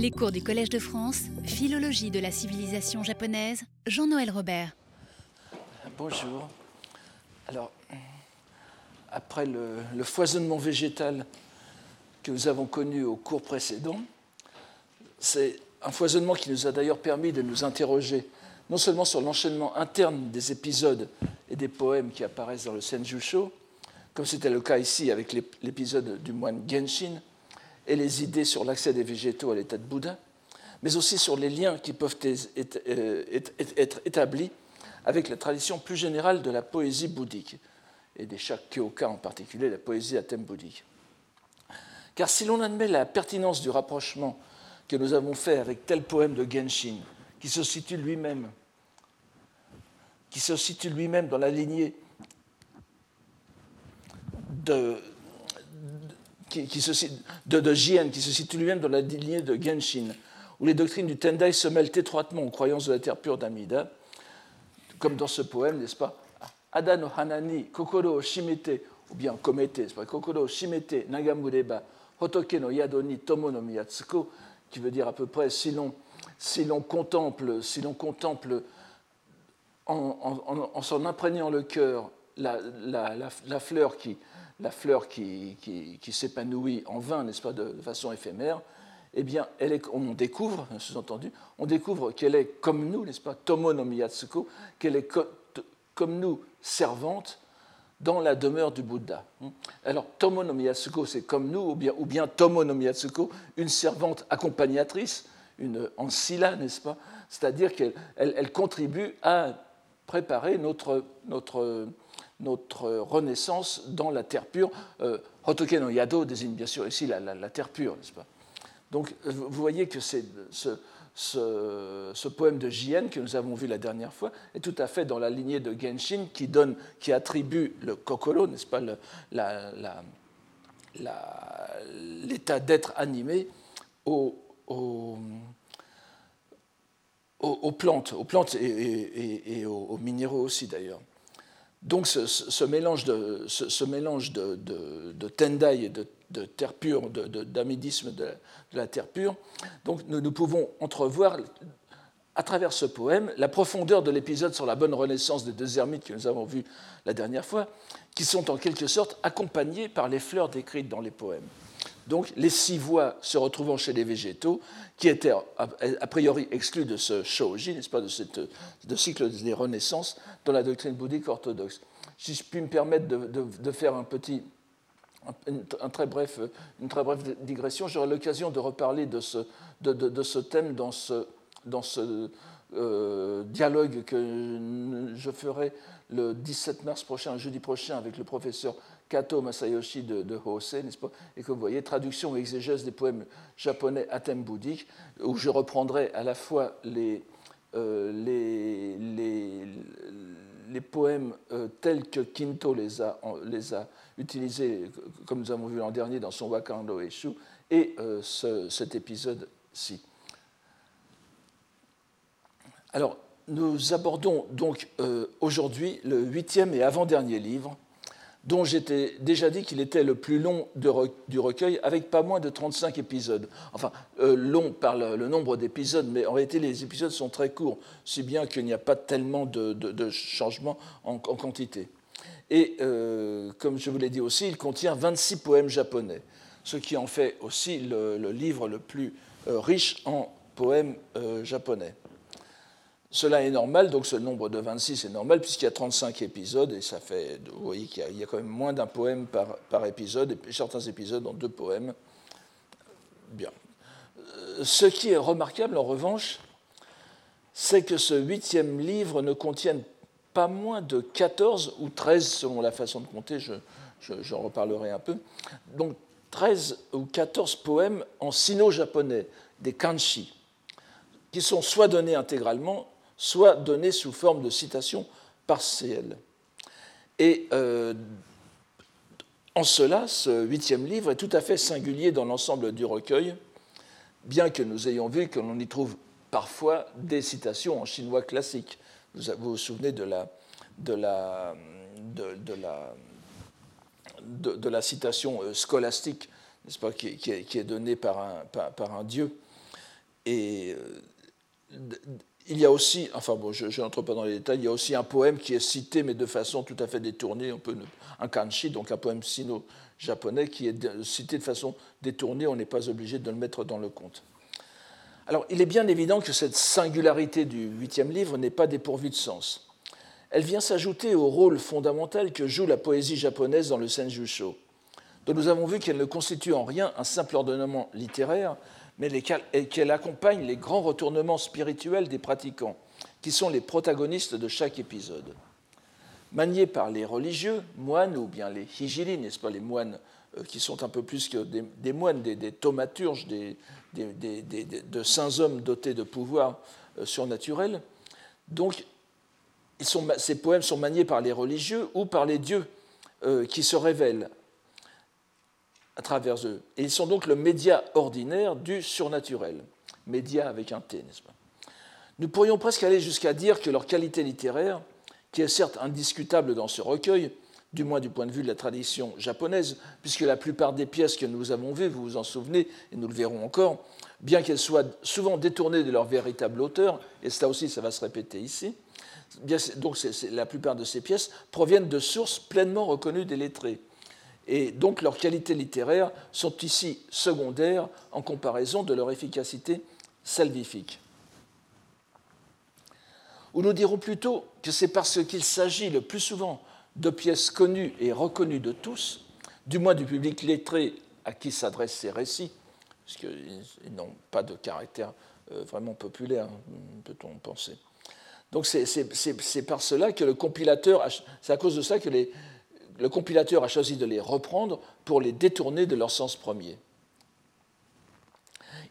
Les cours du Collège de France, Philologie de la civilisation japonaise, Jean-Noël Robert. Bonjour. Alors, après le, foisonnement végétal que nous avons connu au cours précédent, c'est un foisonnement qui nous a d'ailleurs permis de nous interroger non seulement sur l'enchaînement interne des épisodes et des poèmes qui apparaissent dans le Senjusho, comme c'était le cas ici avec l'épisode du moine Genshin, et les idées sur l'accès des végétaux à l'état de Bouddha, mais aussi sur les liens qui peuvent être établis avec la tradition plus générale de la poésie bouddhique, et des Shakyoka en particulier, la poésie à thème bouddhique. Car si l'on admet la pertinence du rapprochement que nous avons fait avec tel poème de Genshin, qui se situe lui-même, qui se situe lui-même dans la lignée de, qui, se, de, de Jien, qui se situe lui-même dans la lignée de Genshin, où les doctrines du Tendai se mêlent étroitement aux croyances de la terre pure d'Amida, comme dans ce poème, n'est-ce pas? Ada no hanani kokoro shimete, ou bien komete, c'est pas kokoro shimete nagamureba, hotoke no yadoni tomo no miyatsuko, qui veut dire à peu près si l'on si contemple, si contemple en, s'en imprégnant le cœur la, la, fleur qui, la fleur qui, qui, s'épanouit en vain, n'est-ce pas, de, façon éphémère, eh bien, elle est, on découvre, sous-entendu, on découvre qu'elle est comme nous, n'est-ce pas, Tomo no Miyatsuko, qu'elle est comme nous, servante dans la demeure du Bouddha. Alors, Tomo no Miyatsuko, c'est comme nous, ou bien, ou bien Tomo no Miyatsuko, une servante accompagnatrice, une ancilla, n'est-ce pas? C'est-à-dire qu'elle elle, contribue à préparer notre, notre notre renaissance dans la terre pure. Euh, Hotoke no Yado désigne bien sûr ici la, terre pure, n'est-ce pas? Donc vous voyez que ce, poème de Jien que nous avons vu la dernière fois est tout à fait dans la lignée de Genshin qui, donne, qui attribue le kokoro, n'est-ce pas, l'état d'être animé aux, plantes, aux plantes et aux minéraux aussi d'ailleurs. Donc ce, mélange, de, Tendai et de, terre pure, d'amidisme de, la terre pure, donc nous, nous, pouvons entrevoir à travers ce poème la profondeur de l'épisode sur la bonne renaissance des deux ermites que nous avons vu la dernière fois, qui sont en quelque sorte accompagnés par les fleurs décrites dans les poèmes donc les six voix se retrouvant chez les végétaux, qui étaient a priori exclus de ce shoji, n'est-ce pas, de ce cycle des renaissances dans la doctrine bouddhique orthodoxe. Si je puis me permettre de, faire un petit, un, très bref, une très brève digression, j'aurai l'occasion de reparler de ce, thème dans ce, dans ce euh, dialogue que je ferai le 17 mars prochain, jeudi prochain, avec le professeur Kato Masayoshi de, de n'est-ce pas Et que vous voyez, traduction et exégèse des poèmes japonais à thème bouddhique, où je reprendrai à la fois les, euh, poèmes euh, tels que Kinto les a, les a utilisés, comme nous avons vu l'an dernier dans son Wakando Eshu, et euh, cet épisode-ci. Alors, nous abordons donc aujourd'hui le huitième et avant-dernier livre dont j'étais déjà dit qu'il était le plus long du recueil, avec pas moins de 35 épisodes. Enfin, euh, long par le, nombre d'épisodes, mais en réalité, les épisodes sont très courts, si bien qu'il n'y a pas tellement de, de, changements en, quantité. Et euh, comme je vous l'ai dit aussi, il contient 26 poèmes japonais, ce qui en fait aussi le, livre le plus euh, riche en poèmes japonais. Cela est normal, donc ce nombre de 26 est normal puisqu'il y a 35 épisodes et ça fait, vous voyez qu'il y, a quand même moins d'un poème par, par, épisode et certains épisodes ont deux poèmes. Bien. Euh, ce qui est remarquable en revanche, c'est que ce huitième livre ne contienne pas moins de 14 ou 13 selon la façon de compter, j'en je, reparlerai un peu, donc 13 ou 14 poèmes en sino-japonais, des kanshi, qui sont soit donnés intégralement, soit donné sous forme de citation partielle. Et euh, en cela, ce huitième livre est tout à fait singulier dans l'ensemble du recueil, bien que nous ayons vu que l'on y trouve parfois des citations en chinois classique. Vous vous, souvenez de la, citation euh, scolastique, n'est-ce pas, qui, est, donnée par un, par un dieu et il y a aussi, enfin bon, je n'entre pas dans les détails, il y a aussi un poème qui est cité, mais de façon tout à fait détournée, un, peu, un kanshi, donc un poème sino-japonais qui est cité de façon détournée, on n'est pas obligé de le mettre dans le compte. Alors, il est bien évident que cette singularité du huitième livre n'est pas dépourvue de sens. Elle vient s'ajouter au rôle fondamental que joue la poésie japonaise dans le Senjusho, dont nous avons vu qu'elle ne constitue en rien un simple ordonnement littéraire, mais qu'elle accompagne les grands retournements spirituels des pratiquants, qui sont les protagonistes de chaque épisode. Maniés par les religieux, moines ou bien les hijiri, n'est-ce pas, les moines euh, qui sont un peu plus que des, moines, des, thaumaturges, des, de saints hommes dotés de pouvoirs euh, surnaturels. Donc, ces poèmes sont maniés par les religieux ou par les dieux euh, qui se révèlent à travers eux. Et ils sont donc le média ordinaire du surnaturel. Média avec un T, n'est-ce pas? Nous pourrions presque aller jusqu'à dire que leur qualité littéraire, qui est certes indiscutable dans ce recueil, du moins du point de vue de la tradition japonaise, puisque la plupart des pièces que nous avons vues, vous vous en souvenez, et nous le verrons encore, bien qu'elles soient souvent détournées de leur véritable auteur, et cela aussi, ça va se répéter ici, donc la plupart de ces pièces proviennent de sources pleinement reconnues des lettrés et donc leurs qualités littéraires sont ici secondaires en comparaison de leur efficacité salvifique. Ou nous dirons plutôt que c'est parce qu'il s'agit le plus souvent de pièces connues et reconnues de tous, du moins du public lettré à qui s'adressent ces récits, puisqu'ils n'ont pas de caractère euh, vraiment populaire, peut-on penser. Donc c'est par cela que le compilateur, c'est à cause de ça que les, le compilateur a choisi de les reprendre pour les détourner de leur sens premier.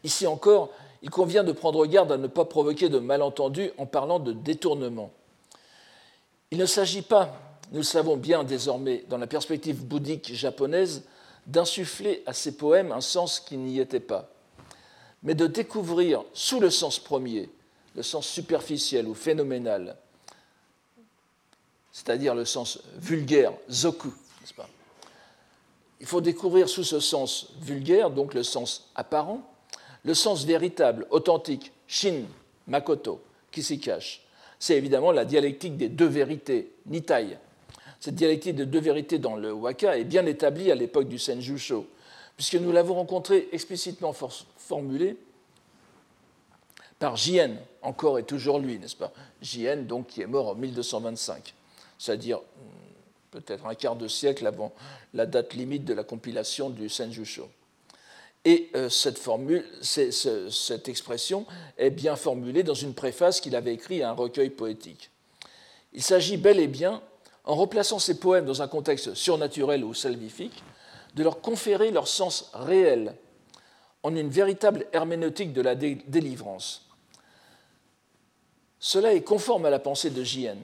Ici encore, il convient de prendre garde à ne pas provoquer de malentendus en parlant de détournement. Il ne s'agit pas, nous le savons bien désormais dans la perspective bouddhique japonaise, d'insuffler à ces poèmes un sens qui n'y était pas, mais de découvrir sous le sens premier, le sens superficiel ou phénoménal, c'est-à-dire le sens vulgaire, zoku, n'est-ce pas? Il faut découvrir sous ce sens vulgaire, donc le sens apparent, le sens véritable, authentique, shin, makoto, qui s'y cache. C'est évidemment la dialectique des deux vérités, nitai. Cette dialectique des deux vérités dans le waka est bien établie à l'époque du Senjusho, puisque nous l'avons rencontrée explicitement formulée par Jien, encore et toujours lui, n'est-ce pas? Jien, donc, qui est mort en 1225 c'est-à-dire hmm, peut-être un quart de siècle avant la date limite de la compilation du Senjusho. Et euh, cette, formule, cette expression est bien formulée dans une préface qu'il avait écrite à un recueil poétique. Il s'agit bel et bien, en replaçant ces poèmes dans un contexte surnaturel ou salvifique, de leur conférer leur sens réel en une véritable herméneutique de la délivrance. Cela est conforme à la pensée de J.N.,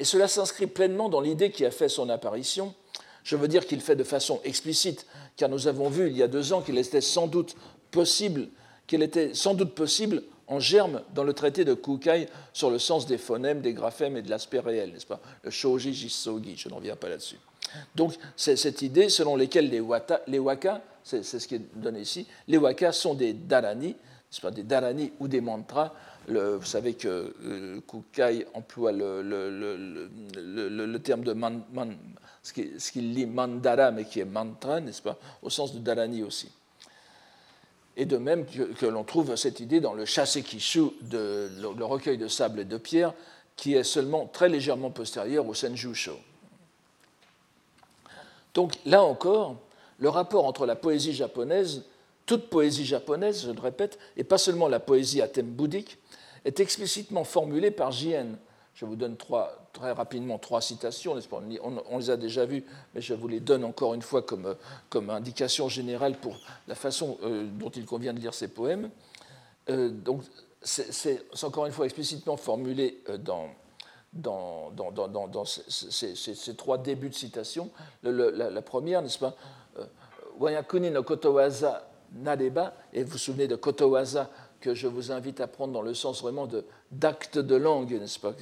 et cela s'inscrit pleinement dans l'idée qui a fait son apparition. Je veux dire qu'il fait de façon explicite, car nous avons vu il y a deux ans qu'il était sans doute possible, qu'il était sans doute possible en germe dans le traité de Kukai sur le sens des phonèmes, des graphèmes et de l'aspect réel, n'est-ce pas? Le shoji jisogi, je n'en reviens pas là-dessus. Donc, c'est cette idée selon laquelle les, waka, c'est ce qui est donné ici, les waka sont des dharani, pas, des dharani ou des mantras vous savez que euh, Kukai emploie le, terme de ce qu'il lit mandara, mais qui est mantra, n'est-ce pas, au sens de dharani aussi. Et de même que, l'on trouve cette idée dans le Shasekishu, le, recueil de sable et de pierre, qui est seulement très légèrement postérieur au Senjusho. Donc là encore, le rapport entre la poésie japonaise, toute poésie japonaise, je le répète, et pas seulement la poésie à thème bouddhique, est explicitement formulé par J.N. Je vous donne très rapidement trois citations, on, les a déjà vues, mais je vous les donne encore une fois comme, indication générale pour la façon euh, dont il convient de lire ces poèmes. Euh, donc, c'est encore une fois explicitement formulé euh, dans ces, trois débuts de citation. la, première, n'est-ce pas? Wayakuni no kotowaza nareba, et vous vous souvenez de kotowaza, que je vous invite à prendre dans le sens vraiment d'acte de, langue, n'est-ce pas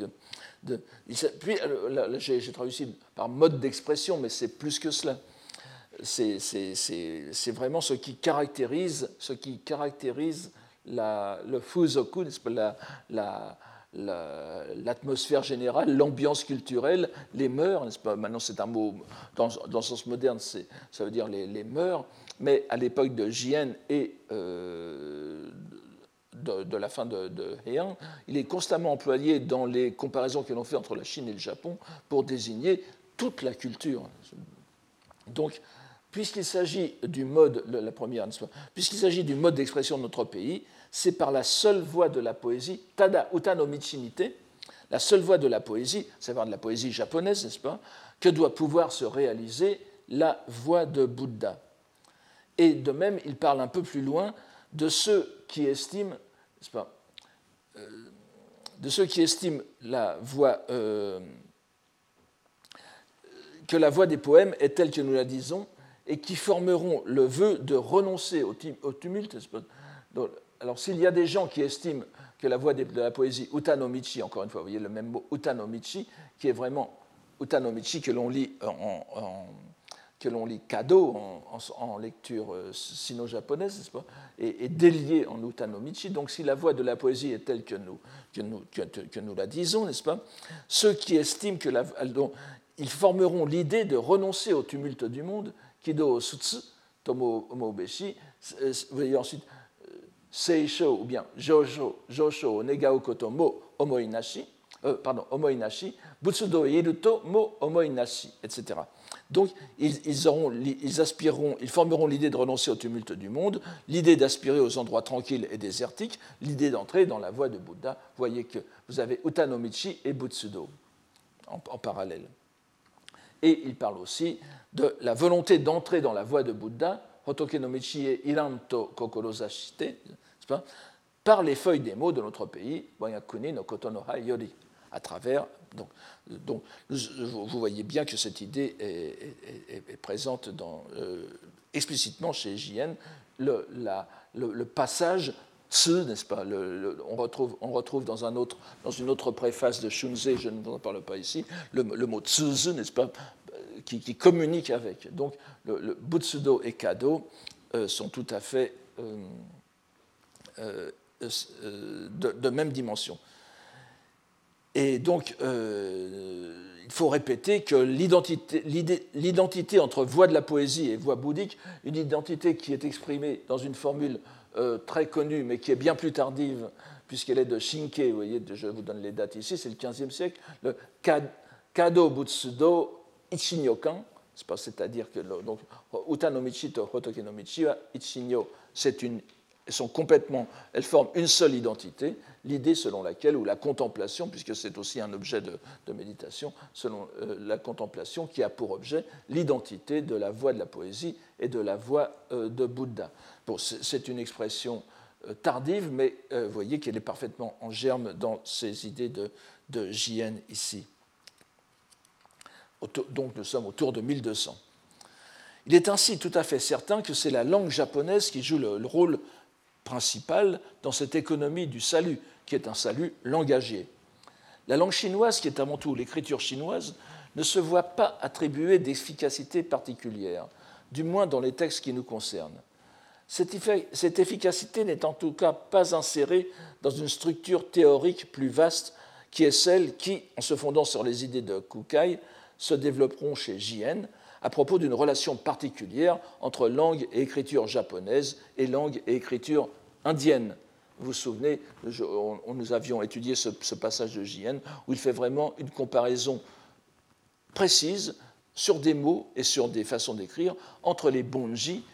Puis, j'ai traduit par mode d'expression, mais c'est plus que cela. C'est vraiment ce qui caractérise, ce qui caractérise la, le fusoku, la, la, l'atmosphère générale, l'ambiance culturelle, les mœurs, n'est-ce pas Maintenant, c'est un mot, dans, dans, le sens moderne, ça veut dire les, les, mœurs, mais à l'époque de Jien et euh, de, la fin de, Heian, il est constamment employé dans les comparaisons que l'on fait entre la Chine et le Japon pour désigner toute la culture. Donc, puisqu'il s'agit du mode, la première, puisqu'il s'agit du mode d'expression de notre pays, c'est par la seule voie de la poésie, tada utano michinite, la seule voie de la poésie, savoir de la poésie japonaise, n'est-ce pas, que doit pouvoir se réaliser la voie de Bouddha. Et de même, il parle un peu plus loin de ceux qui estiment, pas, euh, de ceux qui estiment la voie, euh, que la voie des poèmes est telle que nous la disons, et qui formeront le vœu de renoncer au, tumulte, alors, s'il y a des gens qui estiment que la voix de la poésie Utanomichi, encore une fois, vous voyez le même mot Utanomichi, qui est vraiment Utanomichi que l'on lit en, que l'on lit Kado en, lecture euh, sino-japonaise, n'est-ce pas, et, délié en Utanomichi. Donc, si la voix de la poésie est telle que nous, que nous, que, nous la disons, n'est-ce pas, ceux qui estiment que ils formeront l'idée de renoncer au tumulte du monde, Kido Sutsu, Tomo Omobeshi, euh, voyez ensuite seisho ou bien jojo, josho negao koto mo omoinashi, euh, pardon, omoinashi, butsudo iruto mo omoinashi, etc. Donc, ils, aspireront, ils formeront l'idée de renoncer au tumulte du monde, l'idée d'aspirer aux endroits tranquilles et désertiques, l'idée d'entrer dans la voie de Bouddha. Vous voyez que vous avez Utanomichi et Butsudo en, parallèle. Et il parle aussi de la volonté d'entrer dans la voie de Bouddha Hotoke no Michi et Iranto Kokorozashite, par les feuilles des mots de notre pays, Wanyakuni no Koto Yori, à travers. Donc, vous voyez bien que cette idée est, présente euh, explicitement chez JN, le, passage ce, n'est-ce pas on, retrouve, dans, une autre préface de Shunze, je ne vous en parle pas ici, le, mot tsuzu, n'est-ce pas, qui, communique avec. Donc, Butsudo et Kado euh, sont tout à fait euh, euh, de, même dimension. Et donc, il faut répéter que l'identité entre voix de la poésie et voix bouddhique, une identité qui est exprimée dans une formule très connue, mais qui est bien plus tardive, puisqu'elle est de Shinke, vous voyez, je vous donne les dates ici, c'est le 15e siècle, le Kado Butsudo Ichinyokan, c'est-à-dire que donc, Utanomichi to Hotokenomichi Ichinyo, c'est une, sont complètement, elles forment une seule identité, l'idée selon laquelle, ou la contemplation, puisque c'est aussi un objet de, méditation, selon euh, la contemplation qui a pour objet l'identité de la voix de la poésie et de la voix euh, de Bouddha. Bon, c'est une expression euh, tardive, mais vous voyez qu'elle est parfaitement en germe dans ces idées de, de JN ici donc nous sommes autour de 1200. Il est ainsi tout à fait certain que c'est la langue japonaise qui joue le, rôle principal dans cette économie du salut, qui est un salut langagier. La langue chinoise, qui est avant tout l'écriture chinoise, ne se voit pas attribuer d'efficacité particulière, du moins dans les textes qui nous concernent. Cette efficacité n'est en tout cas pas insérée dans une structure théorique plus vaste qui est celle qui, en se fondant sur les idées de Kukai, se développeront chez JN à propos d'une relation particulière entre langue et écriture japonaise et langue et écriture indienne. Vous vous souvenez, nous avions étudié ce, passage de JN où il fait vraiment une comparaison précise sur des mots et sur des façons d'écrire entre les bonji,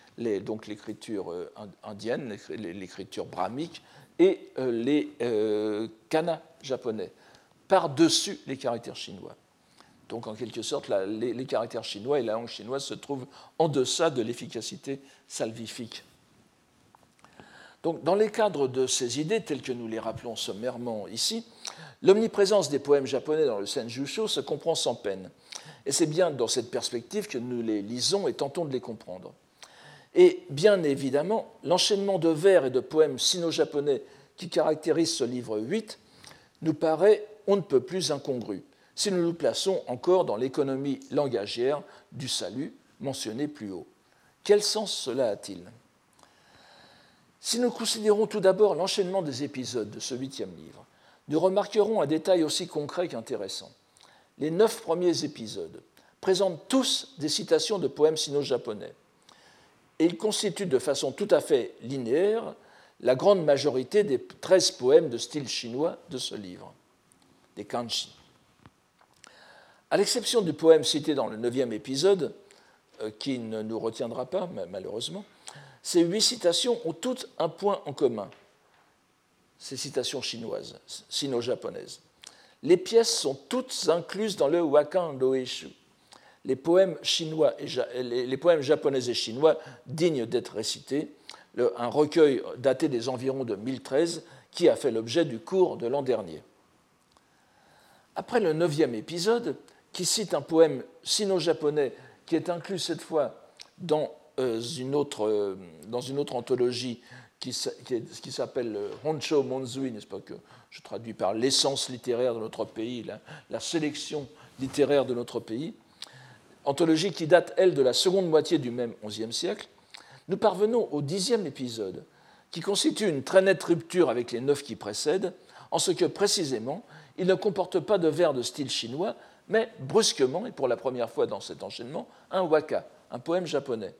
donc l'écriture euh, indienne, l'écriture brahmique, et euh, les euh, kana japonais, par-dessus les caractères chinois. Donc en quelque sorte, les, caractères chinois et la langue chinoise se trouvent en deçà de l'efficacité salvifique. Donc, dans les cadres de ces idées, telles que nous les rappelons sommairement ici, l'omniprésence des poèmes japonais dans le Senjusho se comprend sans peine. Et c'est bien dans cette perspective que nous les lisons et tentons de les comprendre. Et bien évidemment, l'enchaînement de vers et de poèmes sino-japonais qui caractérise ce livre 8 nous paraît on ne peut plus incongru si nous nous plaçons encore dans l'économie langagière du salut mentionnée plus haut. Quel sens cela a-t-il? Si nous considérons tout d'abord l'enchaînement des épisodes de ce huitième livre, nous remarquerons un détail aussi concret qu'intéressant. Les neuf premiers épisodes présentent tous des citations de poèmes sino-japonais. Et ils constituent de façon tout à fait linéaire la grande majorité des 13 poèmes de style chinois de ce livre, des kanji. À l'exception du poème cité dans le neuvième épisode, euh, qui ne nous retiendra pas malheureusement, ces huit citations ont toutes un point en commun, ces citations chinoises, sino-japonaises. Les pièces sont toutes incluses dans le Wakan Doeshu, les poèmes, chinois et, les poèmes japonais et chinois dignes d'être récités, un recueil daté des environs de 1013 qui a fait l'objet du cours de l'an dernier. Après le neuvième épisode, qui cite un poème sino-japonais qui est inclus cette fois dans, autre, euh, dans une autre anthologie qui, qui s'appelle euh, Honcho Monzui, n'est-ce pas, que je traduis par l'essence littéraire de notre pays, la, la, sélection littéraire de notre pays, anthologie qui date, elle, de la seconde moitié du même XIe siècle, nous parvenons au dixième épisode, qui constitue une très nette rupture avec les neuf qui précèdent, en ce que précisément, il ne comporte pas de vers de style chinois, mais brusquement, et pour la première fois dans cet enchaînement, un waka, un poème japonais.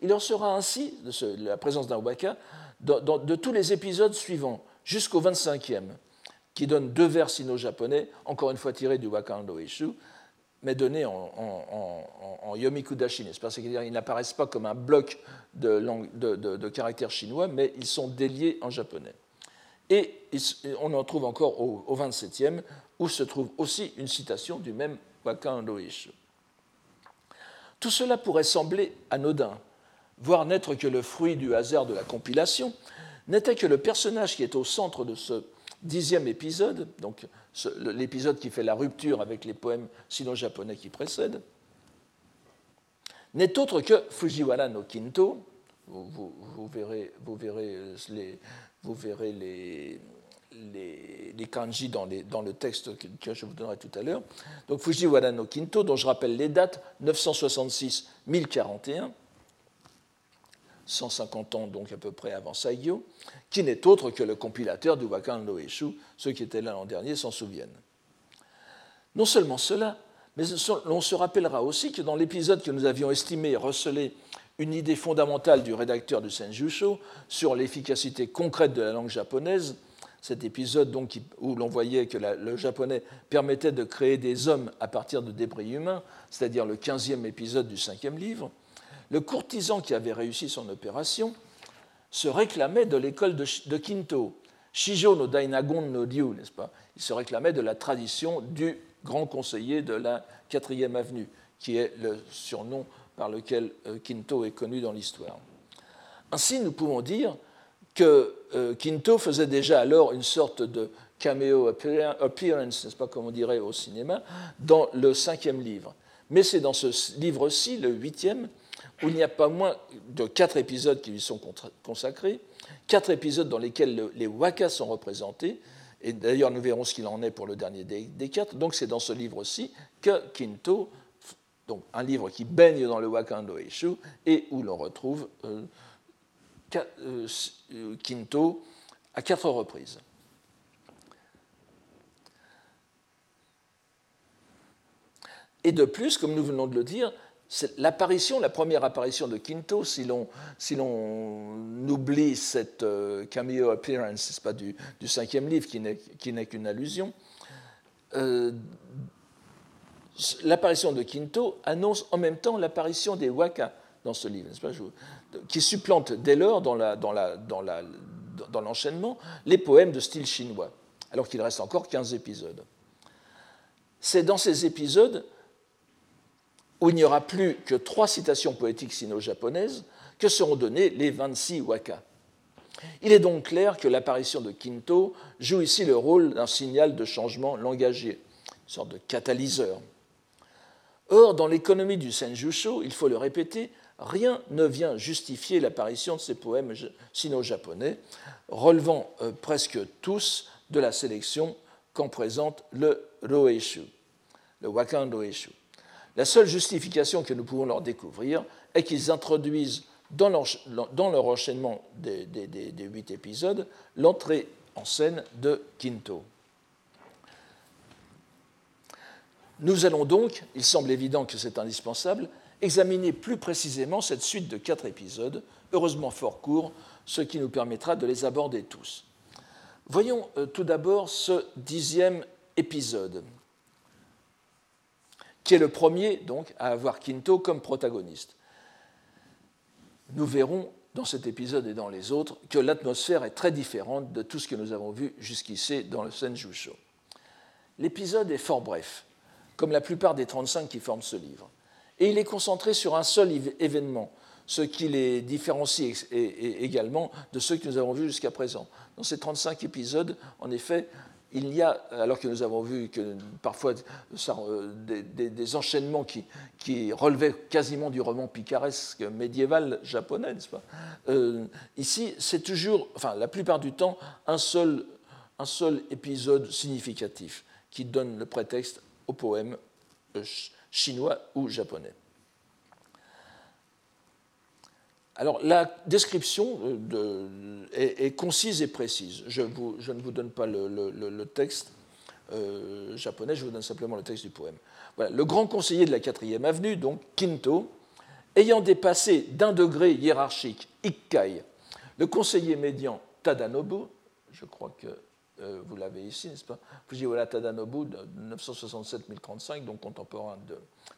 Il en sera ainsi, de la présence d'un waka, de, tous les épisodes suivants, jusqu'au 25e, qui donne deux vers sino-japonais, encore une fois tirés du Waka Andoishu, mais donnés en, en, Yomikudashi, C'est-à-dire qu'ils n'apparaissent pas comme un bloc de, caractères chinois, mais ils sont déliés en japonais. Et on en trouve encore au, au 27e, où se trouve aussi une citation du même Wakan Loish. Tout cela pourrait sembler anodin, voire n'être que le fruit du hasard de la compilation, n'était que le personnage qui est au centre de ce dixième épisode, donc l'épisode qui fait la rupture avec les poèmes sino-japonais qui précèdent, n'est autre que Fujiwara no Kinto. Vous, verrez, les, kanji dans, le texte que, je vous donnerai tout à l'heure. Donc Fujiwara no Kinto, dont je rappelle les dates 966-1041, 150 ans donc à peu près avant Saigyo, qui n'est autre que le compilateur du Wakan no Eshu. Ceux qui étaient là l'an dernier s'en souviennent. Non seulement cela, mais on se rappellera aussi que dans l'épisode que nous avions estimé receler une idée fondamentale du rédacteur du Senjusho sur l'efficacité concrète de la langue japonaise, cet épisode donc, où l'on voyait que le japonais permettait de créer des hommes à partir de débris humains, c'est-à-dire le 15e épisode du cinquième livre, le courtisan qui avait réussi son opération se réclamait de l'école de, Kinto, Shijo no Dainagon no Ryu, n'est-ce pas? Il se réclamait de la tradition du grand conseiller de la 4e avenue, qui est le surnom par lequel euh, Kinto est connu dans l'histoire. Ainsi, nous pouvons dire que euh, Quinto faisait déjà alors une sorte de cameo appearance, n'est-ce pas comme on dirait au cinéma, dans le cinquième livre. Mais c'est dans ce livre-ci, le huitième, où il n'y a pas moins de quatre épisodes qui lui sont consacrés, quatre épisodes dans lesquels les wakas sont représentés, et d'ailleurs nous verrons ce qu'il en est pour le dernier des, quatre. Donc c'est dans ce livre-ci que Quinto, donc un livre qui baigne dans le Wakando Eshu, et où l'on retrouve euh, euh, Quinto à quatre reprises. Et de plus, comme nous venons de le dire, l'apparition, la première apparition de Quinto, si l'on si oublie cette euh, cameo appearance, pas du, cinquième livre qui n'est qu'une allusion, l'apparition de Quinto annonce en même temps l'apparition des Waka dans ce livre, qui supplante dès lors dans l'enchaînement les poèmes de style chinois, alors qu'il reste encore 15 épisodes. C'est dans ces épisodes où il n'y aura plus que trois citations poétiques sino-japonaises que seront données les 26 waka. Il est donc clair que l'apparition de Kinto joue ici le rôle d'un signal de changement langagier, une sorte de catalyseur. Or, dans l'économie du Senjusho, il faut le répéter, rien ne vient justifier l'apparition de ces poèmes sino-japonais, relevant euh, presque tous de la sélection qu'en présente le Roeshu, le Wakan Roeshu. La seule justification que nous pouvons leur découvrir est qu'ils introduisent dans leur, dans enchaînement des, des huit épisodes l'entrée en scène de Quinto. Nous allons donc, il semble évident que c'est indispensable, examiner plus précisément cette suite de quatre épisodes, heureusement fort courts, ce qui nous permettra de les aborder tous. Voyons euh, tout d'abord ce dixième épisode, qui est le premier donc à avoir Quinto comme protagoniste. Nous verrons dans cet épisode et dans les autres que l'atmosphère est très différente de tout ce que nous avons vu jusqu'ici dans le Senjusho. L'épisode est fort bref, comme la plupart des 35 qui forment ce livre, et il est concentré sur un seul événement, ce qui les différencie également de ceux que nous avons vus jusqu'à présent. Dans ces 35 épisodes, en effet, il y a, alors que nous avons vu que parfois euh, des, enchaînements qui, relevaient quasiment du roman picaresque médiéval japonais, n'est-ce pas? Euh, Ici, c'est toujours, enfin la plupart du temps, un seul, un seul épisode significatif qui donne le prétexte au poème euh, chinois ou japonais. Alors la description euh, est, concise et précise. Je, ne vous donne pas le, texte euh, japonais, je vous donne simplement le texte du poème. Le grand conseiller de la 4e avenue, donc Kinto, ayant dépassé d'un degré hiérarchique Ikkai, le conseiller médian Tadanobu, je crois que euh, vous l'avez ici, n'est-ce pas? Fujiwara Tadanobu, de 967-1035, donc contemporain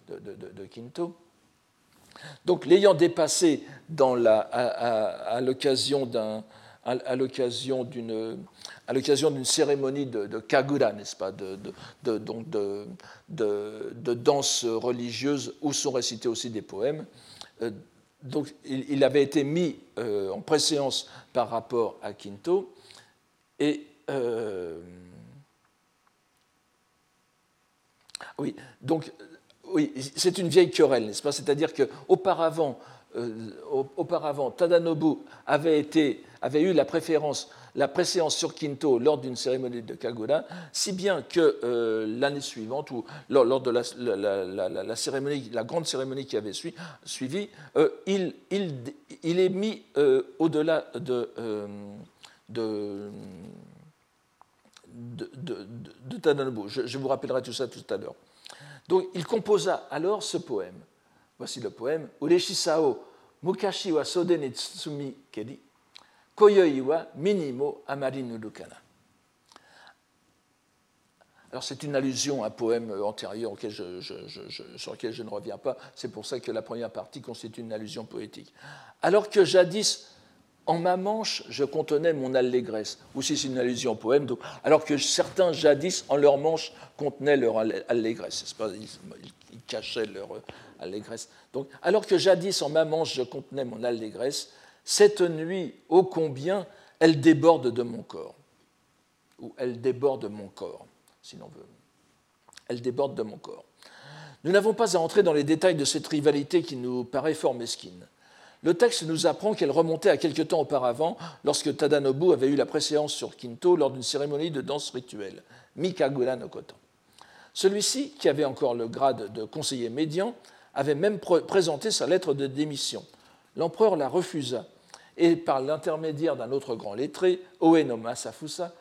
de Kinto, donc l'ayant dépassé à, l'occasion d'une cérémonie de, de kagura, n'est-ce pas, de, donc de, danse religieuse où sont récités aussi des poèmes. Euh, donc il, avait été mis euh, en préséance par rapport à Quinto et euh, oui, donc c'est une vieille querelle, n'est-ce pas? C'est-à-dire qu'auparavant, euh, auparavant, Tadanobu avait, eu la préférence, la préséance sur Kinto lors d'une cérémonie de Kagura, si bien que euh, l'année suivante, ou lors, de la, cérémonie, la grande cérémonie qui avait suivi, euh, il, est mis au-delà de, de, de, Tadanobu. je vous rappellerai tout ça tout à l'heure. Donc il composa alors ce poème. Voici le poème Ureshisao mukashi wa sode tsumi keri, koyoi wa minimo amari. Alors c'est une allusion à un poème antérieur sur lequel je ne reviens pas. C'est pour ça que la première partie constitue une allusion poétique. Alors que jadis en ma manche, je contenais mon allégresse. Ou si c'est une allusion au poème, alors que certains jadis, en leur manche, contenaient leur allégresse. Pas, ils, cachaient leur euh, allégresse. Donc, alors que jadis, en ma manche, je contenais mon allégresse, cette nuit, ô combien, elle déborde de mon corps. Ou elle déborde de mon corps, si l'on veut. Elle déborde de mon corps. Nous n'avons pas à entrer dans les détails de cette rivalité qui nous paraît fort mesquine. Le texte nous apprend qu'elle remontait à quelque temps auparavant, lorsque Tadanobu avait eu la préséance sur Kinto lors d'une cérémonie de danse rituelle, Mikagura no Koto. Celui-ci, qui avait encore le grade de conseiller médian, avait même présenté sa lettre de démission. L'empereur la refusa, et par l'intermédiaire d'un autre grand lettré, Oe Masafusa,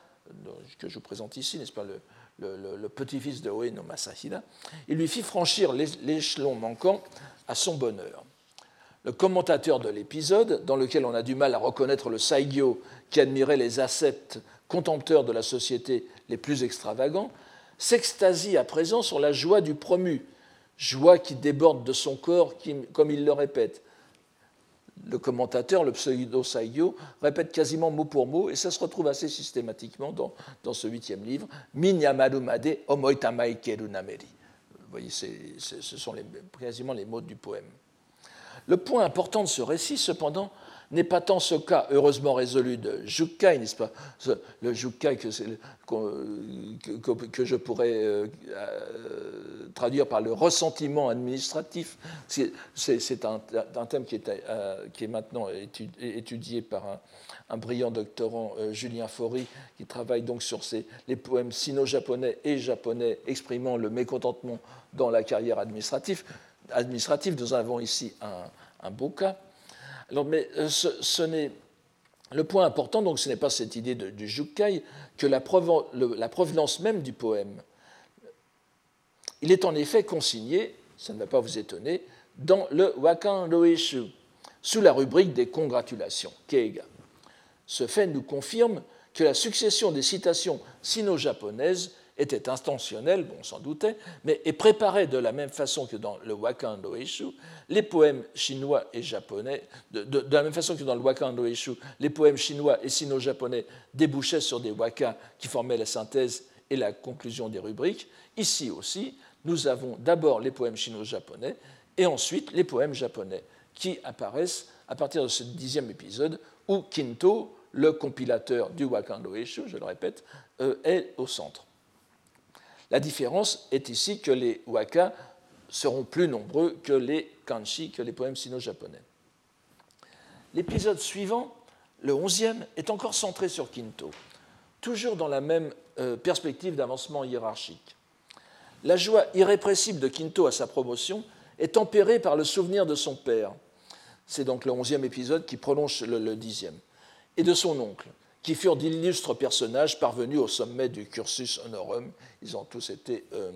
que je vous présente ici, n'est-ce pas, le, petit-fils de Oe Masahida, il lui fit franchir l'échelon manquant à son bonheur. Le commentateur de l'épisode, dans lequel on a du mal à reconnaître le Saigyo qui admirait les ascètes contempteurs de la société les plus extravagants, s'extasie à présent sur la joie du promu, joie qui déborde de son corps, comme il le répète. Le commentateur, le pseudo Saigyo, répète quasiment mot pour mot, et ça se retrouve assez systématiquement dans, dans ce huitième livre, Minyamaru Made Omoitamai Nameri. Vous voyez, ce sont quasiment les mots du poème. Le point important de ce récit, cependant, n'est pas tant ce cas heureusement résolu de Jukai, n'est-ce pas Le Jukai que, je pourrais euh, euh, traduire par le ressentiment administratif. C'est un, thème qui est, euh, qui est maintenant étudié par un, brillant doctorant, Julien Faury, qui travaille donc sur les poèmes sino-japonais et japonais exprimant le mécontentement dans la carrière administrative administratif. Nous avons ici un, beau cas. Alors, mais ce, n'est le point important, donc, ce n'est pas cette idée du jukai que la, la provenance même du poème. Il est en effet consigné, ça ne va pas vous étonner, dans le Wakan Loeshu, sous la rubrique des congratulations, Keiga. Ce fait nous confirme que la succession des citations sino-japonaises était intentionnelle, bon, on s'en doutait, mais est préparée de la même façon que dans le Wakan Loeshu, les poèmes chinois et japonais, de, la même façon que dans le Wakan Loeshu, les poèmes chinois et sino-japonais débouchaient sur des wakas qui formaient la synthèse et la conclusion des rubriques. Ici aussi, nous avons d'abord les poèmes chino-japonais et ensuite les poèmes japonais qui apparaissent à partir de ce dixième épisode où Kinto, le compilateur du Wakando Eshu, je le répète, euh, est au centre. La différence est ici que les waka seront plus nombreux que les kanji, que les poèmes sino-japonais. L'épisode suivant, le onzième, est encore centré sur Kinto, toujours dans la même euh, perspective d'avancement hiérarchique. La joie irrépressible de Kinto à sa promotion est tempérée par le souvenir de son père. C'est donc le onzième épisode qui prolonge le, dixième. Et de son oncle, qui furent d'illustres personnages parvenus au sommet du cursus honorum. Ils ont tous été euh,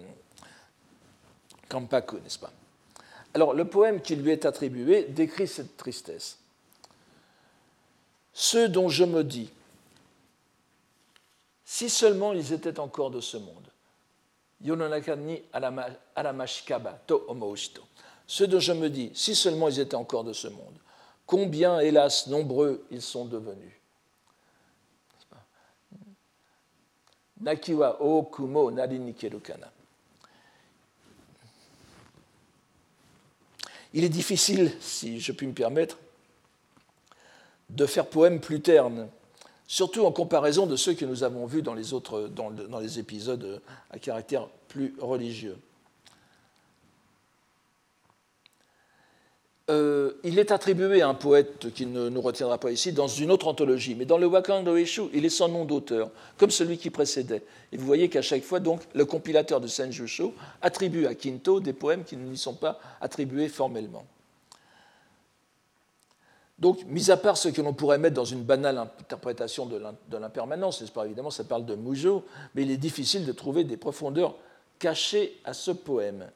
n'est-ce pas? Alors, le poème qui lui est attribué décrit cette tristesse. Ceux dont je me dis, si seulement ils étaient encore de ce monde, Yononaka ni to omoushito. Ceux dont je me dis, si seulement ils étaient encore de ce monde, combien, hélas, nombreux ils sont devenus. Nakiwa o kumo nari kana. Il est difficile, si je puis me permettre, de faire poème plus terne surtout en comparaison de ceux que nous avons vus dans les, autres, dans, les épisodes à caractère plus religieux. Euh, il est attribué à un poète qui ne nous retiendra pas ici dans une autre anthologie, mais dans le Wakan Eshu, il est sans nom d'auteur, comme celui qui précédait. Et vous voyez qu'à chaque fois, donc, le compilateur de Senjusho attribue à Kinto des poèmes qui ne lui sont pas attribués formellement. Donc, mis à part ce que l'on pourrait mettre dans une banale interprétation de l'impermanence, évidemment, ça parle de Moujo, mais il est difficile de trouver des profondeurs cachées à ce poème.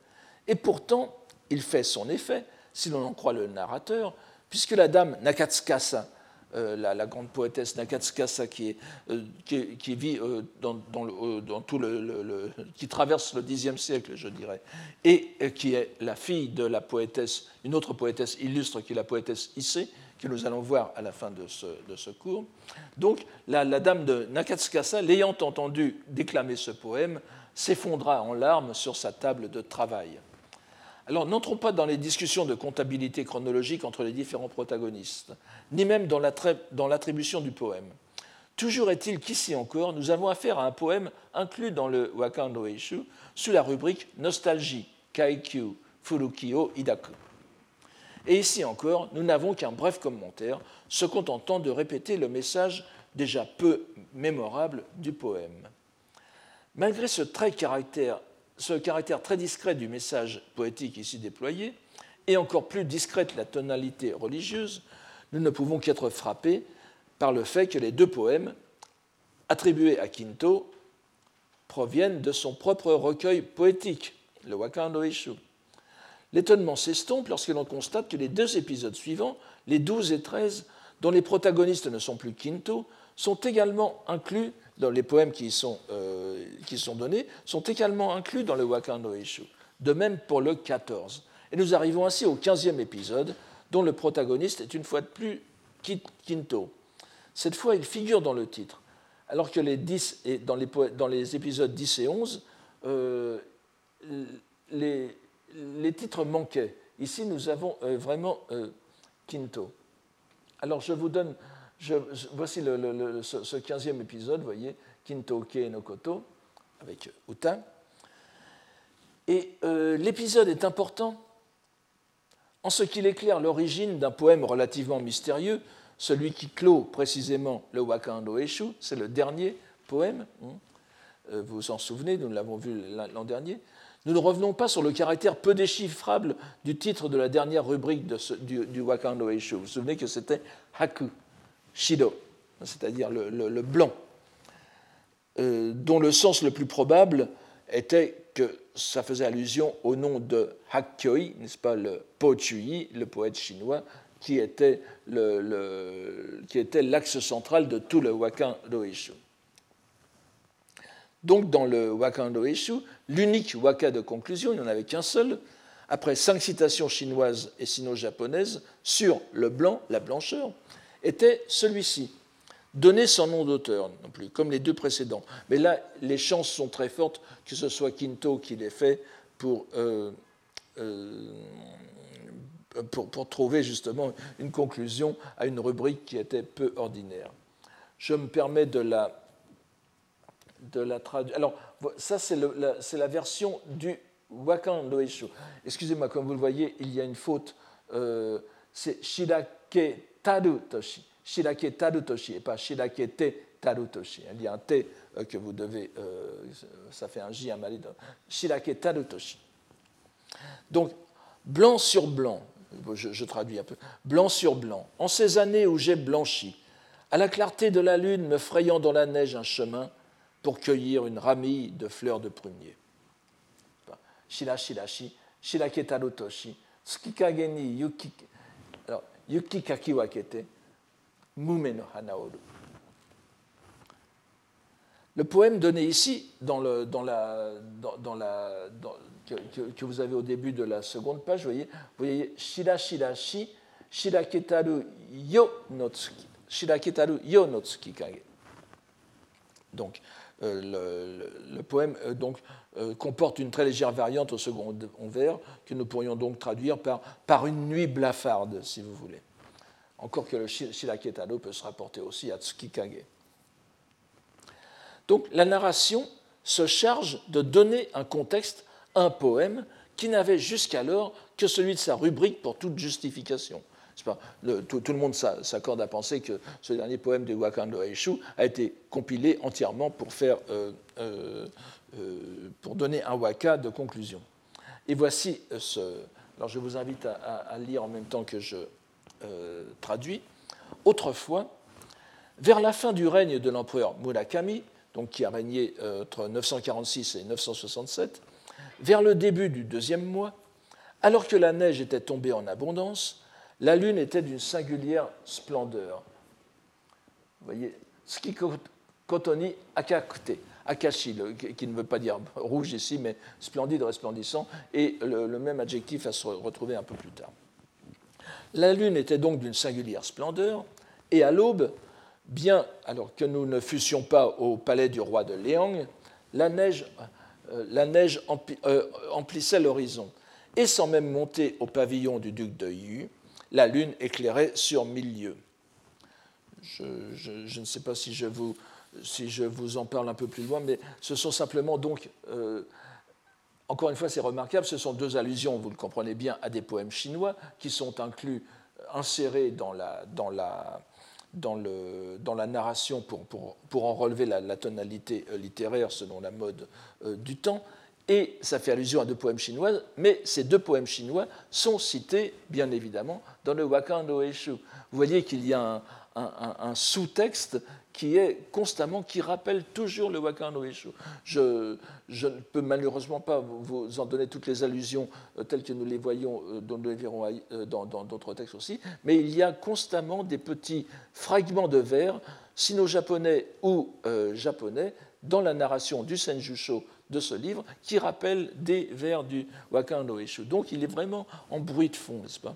Et pourtant, il fait son effet, si l'on en croit le narrateur, puisque la dame Nakatsukasa, euh, la, grande poétesse Nakatsukasa qui, euh, qui, vit euh, dans, dans, tout le, qui traverse le Xe siècle, je dirais, et qui est la fille de la poétesse, une autre poétesse illustre qui est la poétesse Issei, que nous allons voir à la fin de ce, cours. Donc, la, dame de Nakatsukasa, l'ayant entendu déclamer ce poème, s'effondra en larmes sur sa table de travail. Alors, n'entrons pas dans les discussions de comptabilité chronologique entre les différents protagonistes, ni même dans l'attribution du poème. Toujours est-il qu'ici encore, nous avons affaire à un poème inclus dans le Wakan no Eishu sous la rubrique Nostalgie, Kaikyu, Furukio, Idaku. Et ici encore, nous n'avons qu'un bref commentaire, se contentant de répéter le message déjà peu mémorable du poème. Malgré ce, caractère, ce caractère très discret du message poétique ici déployé, et encore plus discrète la tonalité religieuse, nous ne pouvons qu'être frappés par le fait que les deux poèmes attribués à Kinto proviennent de son propre recueil poétique, le Wakando Ishu. L'étonnement s'estompe lorsque l'on constate que les deux épisodes suivants, les 12 et 13, dont les protagonistes ne sont plus Quinto, sont également inclus dans les poèmes qui sont, euh, qui sont donnés, sont également inclus dans le Wakando Eshu. De même pour le 14. Et nous arrivons ainsi au 15e épisode, dont le protagoniste est une fois de plus Quinto. Cette fois, il figure dans le titre, alors que les 10 et dans, les, dans les épisodes 10 et 11, euh, les, les titres manquaient. Ici, nous avons euh, vraiment Quinto. Alors, je vous donne, voici ce, 15e épisode, vous voyez, Quinto Ke no Koto, avec Uta. Et euh, l'épisode est important en ce qu'il éclaire l'origine d'un poème relativement mystérieux, celui qui clôt précisément le Wakando Eshu, c'est le dernier poème, hein. vous vous en souvenez, nous l'avons vu l'an dernier, Nous ne revenons pas sur le caractère peu déchiffrable du titre de la dernière rubrique du, du Wakando Eishu. Vous vous souvenez que c'était Haku, Shido, c'est-à-dire le, blanc, euh, dont le sens le plus probable était que ça faisait allusion au nom de Hakkyoi, n'est-ce pas, le Po Chui, le poète chinois, qui était l'axe central de tout le Wakando Eishu. Donc, dans le Wakando Eshu, l'unique waka de conclusion, il n'y en avait qu'un seul, après cinq citations chinoises et sino-japonaises sur le blanc, la blancheur, était celui-ci. Donner son nom d'auteur non plus, comme les deux précédents. Mais là, les chances sont très fortes que ce soit Quinto qui l'ait fait pour, euh, euh, pour, trouver justement une conclusion à une rubrique qui était peu ordinaire. Je me permets de la de la traduction. Alors, ça, c'est la, la, version du Wakan. Excusez-moi, comme vous le voyez, il y a une faute. Euh, c'est Shirake Tarutoshi. Shirake Tarutoshi et pas Shirake Te Tarutoshi. Il y a un T euh, que vous devez. Euh, ça fait un J à Malide. Shirake Tarutoshi. Donc, blanc sur blanc. Je, traduis un peu. Blanc sur blanc. En ces années où j'ai blanchi, à la clarté de la lune me frayant dans la neige un chemin, pour cueillir une ramille de fleurs de prunier. Shira shirashi, shiraketaru toshi, tsukikage ni yuki, alors, yuki kakiwakete, mume no hanaoru. Le poème donné ici, dans, le, dans la, dans, dans la, que, que, vous avez au début de la seconde page, vous voyez, vous voyez Shira shirashi, shiraketaru yo no tsuki, shiraketaru yo no tsukikage. Donc, euh, le, poème euh, donc, euh, comporte une très légère variante au second vers que nous pourrions donc traduire par, une nuit blafarde, si vous voulez. Encore que le Shiraketado peut se rapporter aussi à Tsukikage. Donc la narration se charge de donner un contexte un poème qui n'avait jusqu'alors que celui de sa rubrique pour toute justification tout, le monde s'accorde à penser que ce dernier poème de Wakando Aishu a été compilé entièrement euh, euh, euh, pour donner un waka de conclusion. Et voici ce. Alors je vous invite à, lire en même temps que je traduis. Autrefois, vers la fin du règne de l'empereur Murakami, donc qui a régné entre 946 et 967, vers le début du deuxième mois, alors que la neige était tombée en abondance, la lune était d'une singulière splendeur. Vous voyez, kotoni akakute, akashi, qui ne veut pas dire rouge ici, mais splendide, resplendissant, et le, même adjectif à se retrouver un peu plus tard. La lune était donc d'une singulière splendeur, et à l'aube, bien alors que nous ne fussions pas au palais du roi de Léang, la neige, euh, euh, emplissait l'horizon, et sans même monter au pavillon du duc de Yu, la lune éclairait sur mille lieues. Je, ne sais pas si je, vous, si je, vous, en parle un peu plus loin, mais ce sont simplement donc, euh, encore une fois c'est remarquable, ce sont deux allusions, vous le comprenez bien, à des poèmes chinois qui sont inclus, insérés dans la, dans la, dans le, dans la narration pour, pour, pour en relever la, tonalité euh, littéraire selon la mode euh, du temps, et ça fait allusion à deux poèmes chinois, mais ces deux poèmes chinois sont cités, bien évidemment, dans le Wakando Eshu. Vous voyez qu'il y a un, sous-texte qui est constamment, qui rappelle toujours le Wakando Eshu. Je, je, ne peux malheureusement pas vous en donner toutes les allusions euh, telles que nous les voyons, euh, dont nous les verrons euh, dans d'autres textes aussi, mais il y a constamment des petits fragments de vers, sino-japonais ou japonais, dans la narration du Senjusho de ce livre qui rappelle des vers du Wakando Eshu. Donc il est vraiment en bruit de fond, n'est-ce pas?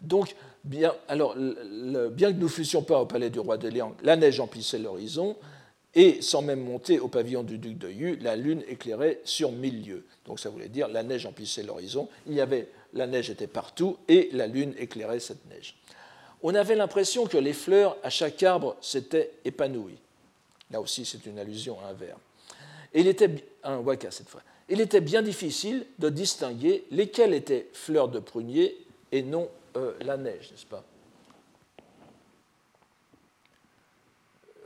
Donc, bien, que nous ne fussions pas au palais du roi de Liang, la neige emplissait l'horizon, et sans même monter au pavillon du duc de Yu, la lune éclairait sur mille lieues. Donc ça voulait dire la neige emplissait l'horizon, il y avait, la neige était partout, et la lune éclairait cette neige. On avait l'impression que les fleurs à chaque arbre s'étaient épanouies. Là aussi, c'est une allusion à un vers il était, un waka cette fois, il était bien difficile de distinguer lesquelles étaient fleurs de prunier et non euh, la neige, n'est-ce pas?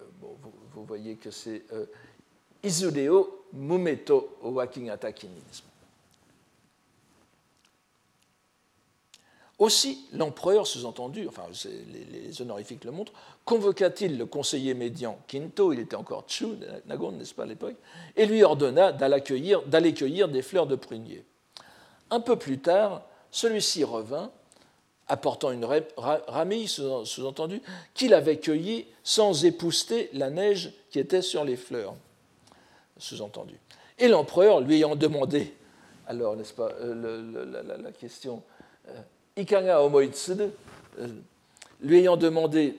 Euh, bon, vous, voyez que c'est. Euh, Izureo Mumeto Wakinata Kinin. Aussi, l'empereur, sous-entendu, enfin les, honorifiques le montrent, convoqua-t-il le conseiller médian Kinto, il était encore Chu, Nagon, n'est-ce pas à l'époque, et lui ordonna d'aller cueillir, des fleurs de prunier. Un peu plus tard, celui-ci revint, apportant une ramille, sous-entendu, qu'il avait cueillie sans épouster la neige qui était sur les fleurs, sous-entendu. Et l'empereur, lui ayant demandé, alors, n'est-ce pas, euh, la, question, euh, Ikanga Omoitsude, euh, lui ayant demandé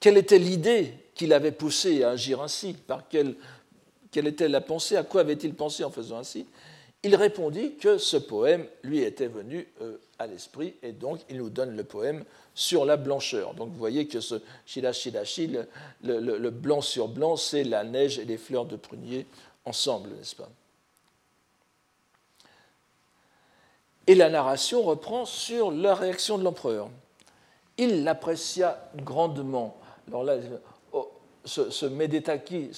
quelle était l'idée qui l'avait poussé à agir ainsi, par quelle, était la pensée, à quoi avait-il pensé en faisant ainsi, il répondit que ce poème lui était venu euh, à l'esprit et donc il nous donne le poème sur la blancheur. Donc vous voyez que ce shidashi le, le, le blanc sur blanc, c'est la neige et les fleurs de prunier ensemble, n'est-ce pas? Et la narration reprend sur la réaction de l'empereur. Il l'apprécia grandement. Alors là, oh, ce, ce Medetaki,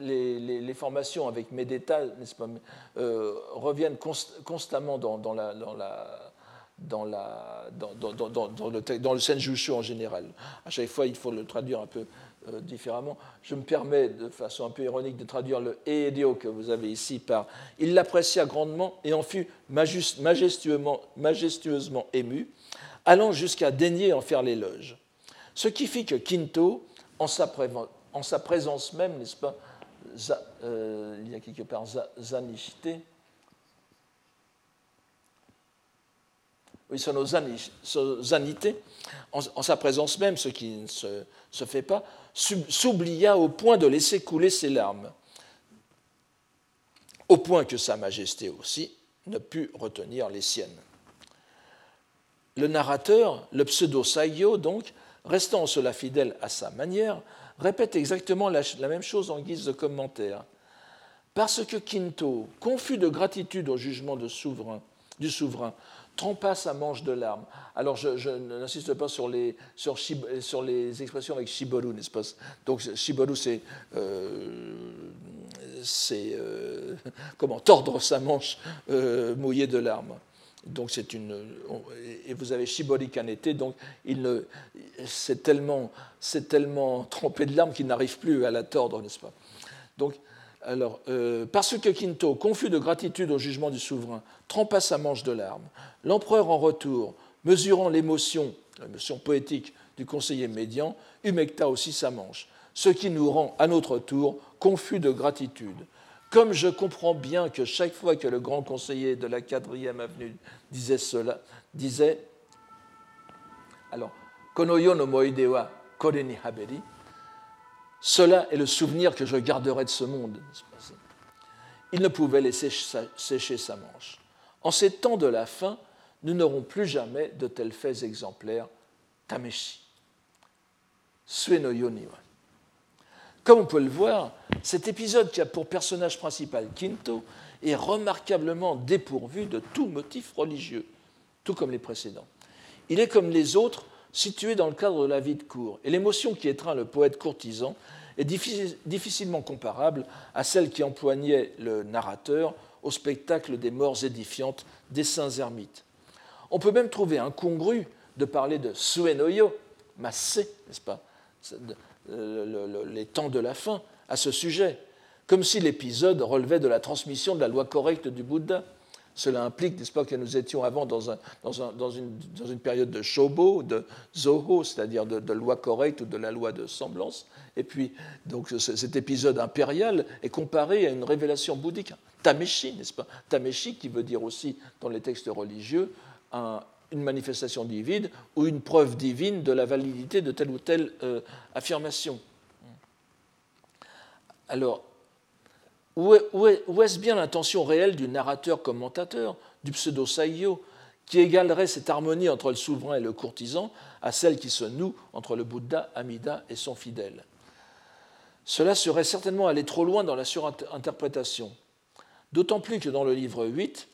les, formations avec Medeta, n'est-ce pas, euh, reviennent constamment dans, le, dans le Senjushu en général. À chaque fois, il faut le traduire un peu euh, différemment. Je me permets de façon un peu ironique de traduire le Eedio que vous avez ici par Il l'apprécia grandement et en fut majestueusement, ému, allant jusqu'à daigner en faire l'éloge. Ce qui fit que Kinto, en sa, en sa présence même, n'est-ce pas, euh, il y a quelque part Zanishite, oui, en, en, sa présence même, ce qui ne se fait pas, s'oublia au point de laisser couler ses larmes, au point que Sa Majesté aussi ne put retenir les siennes. Le narrateur, le pseudo-Saigyo, donc, restant cela fidèle à sa manière, répète exactement la, même chose en guise de commentaire. Parce que Kinto, confus de gratitude au jugement du souverain, trempa sa manche de larmes. Alors, je, n'insiste pas sur les, sur, les expressions avec shiboru, n'est-ce pas? Donc, shiboru, c'est euh, euh, comment tordre sa manche euh, mouillée de larmes. Donc, c'est une. Et vous avez shibori kanete, donc il ne, c'est tellement, c'est tellement trempé de larmes qu'il n'arrive plus à la tordre, n'est-ce pas? Donc, alors, euh, parce que Quinto, confus de gratitude au jugement du souverain, trempa sa manche de larmes, l'empereur en retour, mesurant l'émotion, l'émotion poétique du conseiller médian, humecta aussi sa manche, ce qui nous rend à notre tour confus de gratitude. Comme je comprends bien que chaque fois que le grand conseiller de la 4e avenue disait cela, disait alors, Konoyo no moidewa kore haberi, cela est le souvenir que je garderai de ce monde. Il ne pouvait laisser sécher sa manche. En ces temps de la fin, nous n'aurons plus jamais de tels faits exemplaires. Tameshi. Sueno Yoniwa. Comme on peut le voir, cet épisode qui a pour personnage principal Kinto est remarquablement dépourvu de tout motif religieux, tout comme les précédents. Il est comme les autres situé dans le cadre de la vie de cour, et l'émotion qui étreint le poète courtisan est difficilement comparable à celle qui empoignait le narrateur au spectacle des morts édifiantes des saints ermites. On peut même trouver incongru de parler de suenoyo, massé, n'est-ce pas, les temps de la fin, à ce sujet, comme si l'épisode relevait de la transmission de la loi correcte du Bouddha. Cela implique, n'est-ce pas, que nous étions avant dans, un, dans, un, dans, une, période de shobo, de zoho, c'est-à-dire de, de, loi correcte ou de la loi de semblance. Et puis, donc, cet épisode impérial est comparé à une révélation bouddhique, tameshi, n'est-ce pas? Tameshi qui veut dire aussi, dans les textes religieux, un, une manifestation divine ou une preuve divine de la validité de telle ou telle euh, affirmation. Alors, où est-ce bien l'intention réelle du narrateur commentateur, du pseudo-saïyo, qui égalerait cette harmonie entre le souverain et le courtisan à celle qui se noue entre le Bouddha, Amida et son fidèle? Cela serait certainement aller trop loin dans la surinterprétation, d'autant plus que dans le livre 8,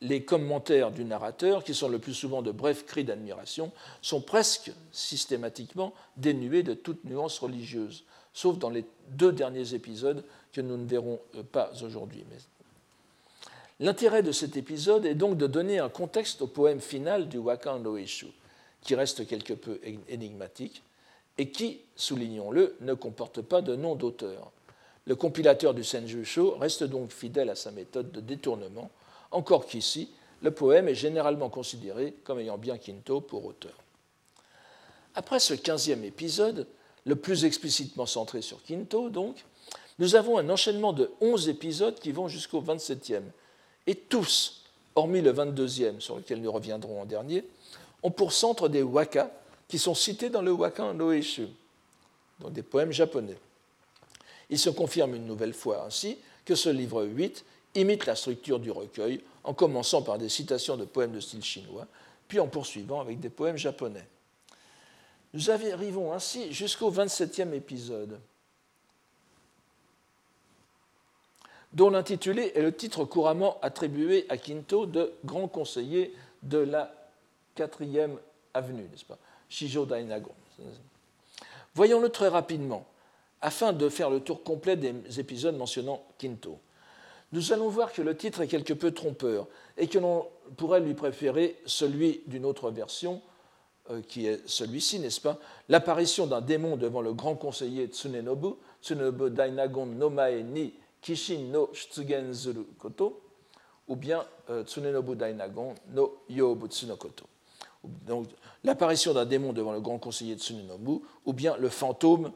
les commentaires du narrateur, qui sont le plus souvent de brefs cris d'admiration, sont presque systématiquement dénués de toute nuance religieuse, sauf dans les deux derniers épisodes que nous ne verrons euh, pas aujourd'hui. L'intérêt de cet épisode est donc de donner un contexte au poème final du Wakan no Eshu, qui reste quelque peu énigmatique et qui, soulignons-le, ne comporte pas de nom d'auteur. Le compilateur du Senjusho reste donc fidèle à sa méthode de détournement, encore qu'ici, le poème est généralement considéré comme ayant bien Kinto pour auteur. Après ce quinzième épisode, le plus explicitement centré sur Kinto, donc, nous avons un enchaînement de onze épisodes qui vont jusqu'au 27e. Et tous, hormis le 22e, sur lequel nous reviendrons en dernier, ont pour centre des waka qui sont cités dans le Waka Noeshu, donc des poèmes japonais. Il se confirme une nouvelle fois ainsi que ce livre 8 imite la structure du recueil en commençant par des citations de poèmes de style chinois, puis en poursuivant avec des poèmes japonais. Nous arrivons ainsi jusqu'au 27e épisode, dont l'intitulé est le titre couramment attribué à Kinto de grand conseiller de la 4e avenue, n'est-ce pas? Shijo Dainagon. Voyons-le très rapidement, afin de faire le tour complet des épisodes mentionnant Kinto. Nous allons voir que le titre est quelque peu trompeur et que l'on pourrait lui préférer celui d'une autre version, euh, qui est celui-ci, n'est-ce pas? L'apparition d'un démon devant le grand conseiller Tsunenobu, Tsunenobu Dainagon no Mae ni Kishin no Shutsugen Koto, ou bien euh, Tsunenobu Dainagon no Yobutsu no Koto. Donc, l'apparition d'un démon devant le grand conseiller Tsunenobu, ou bien le fantôme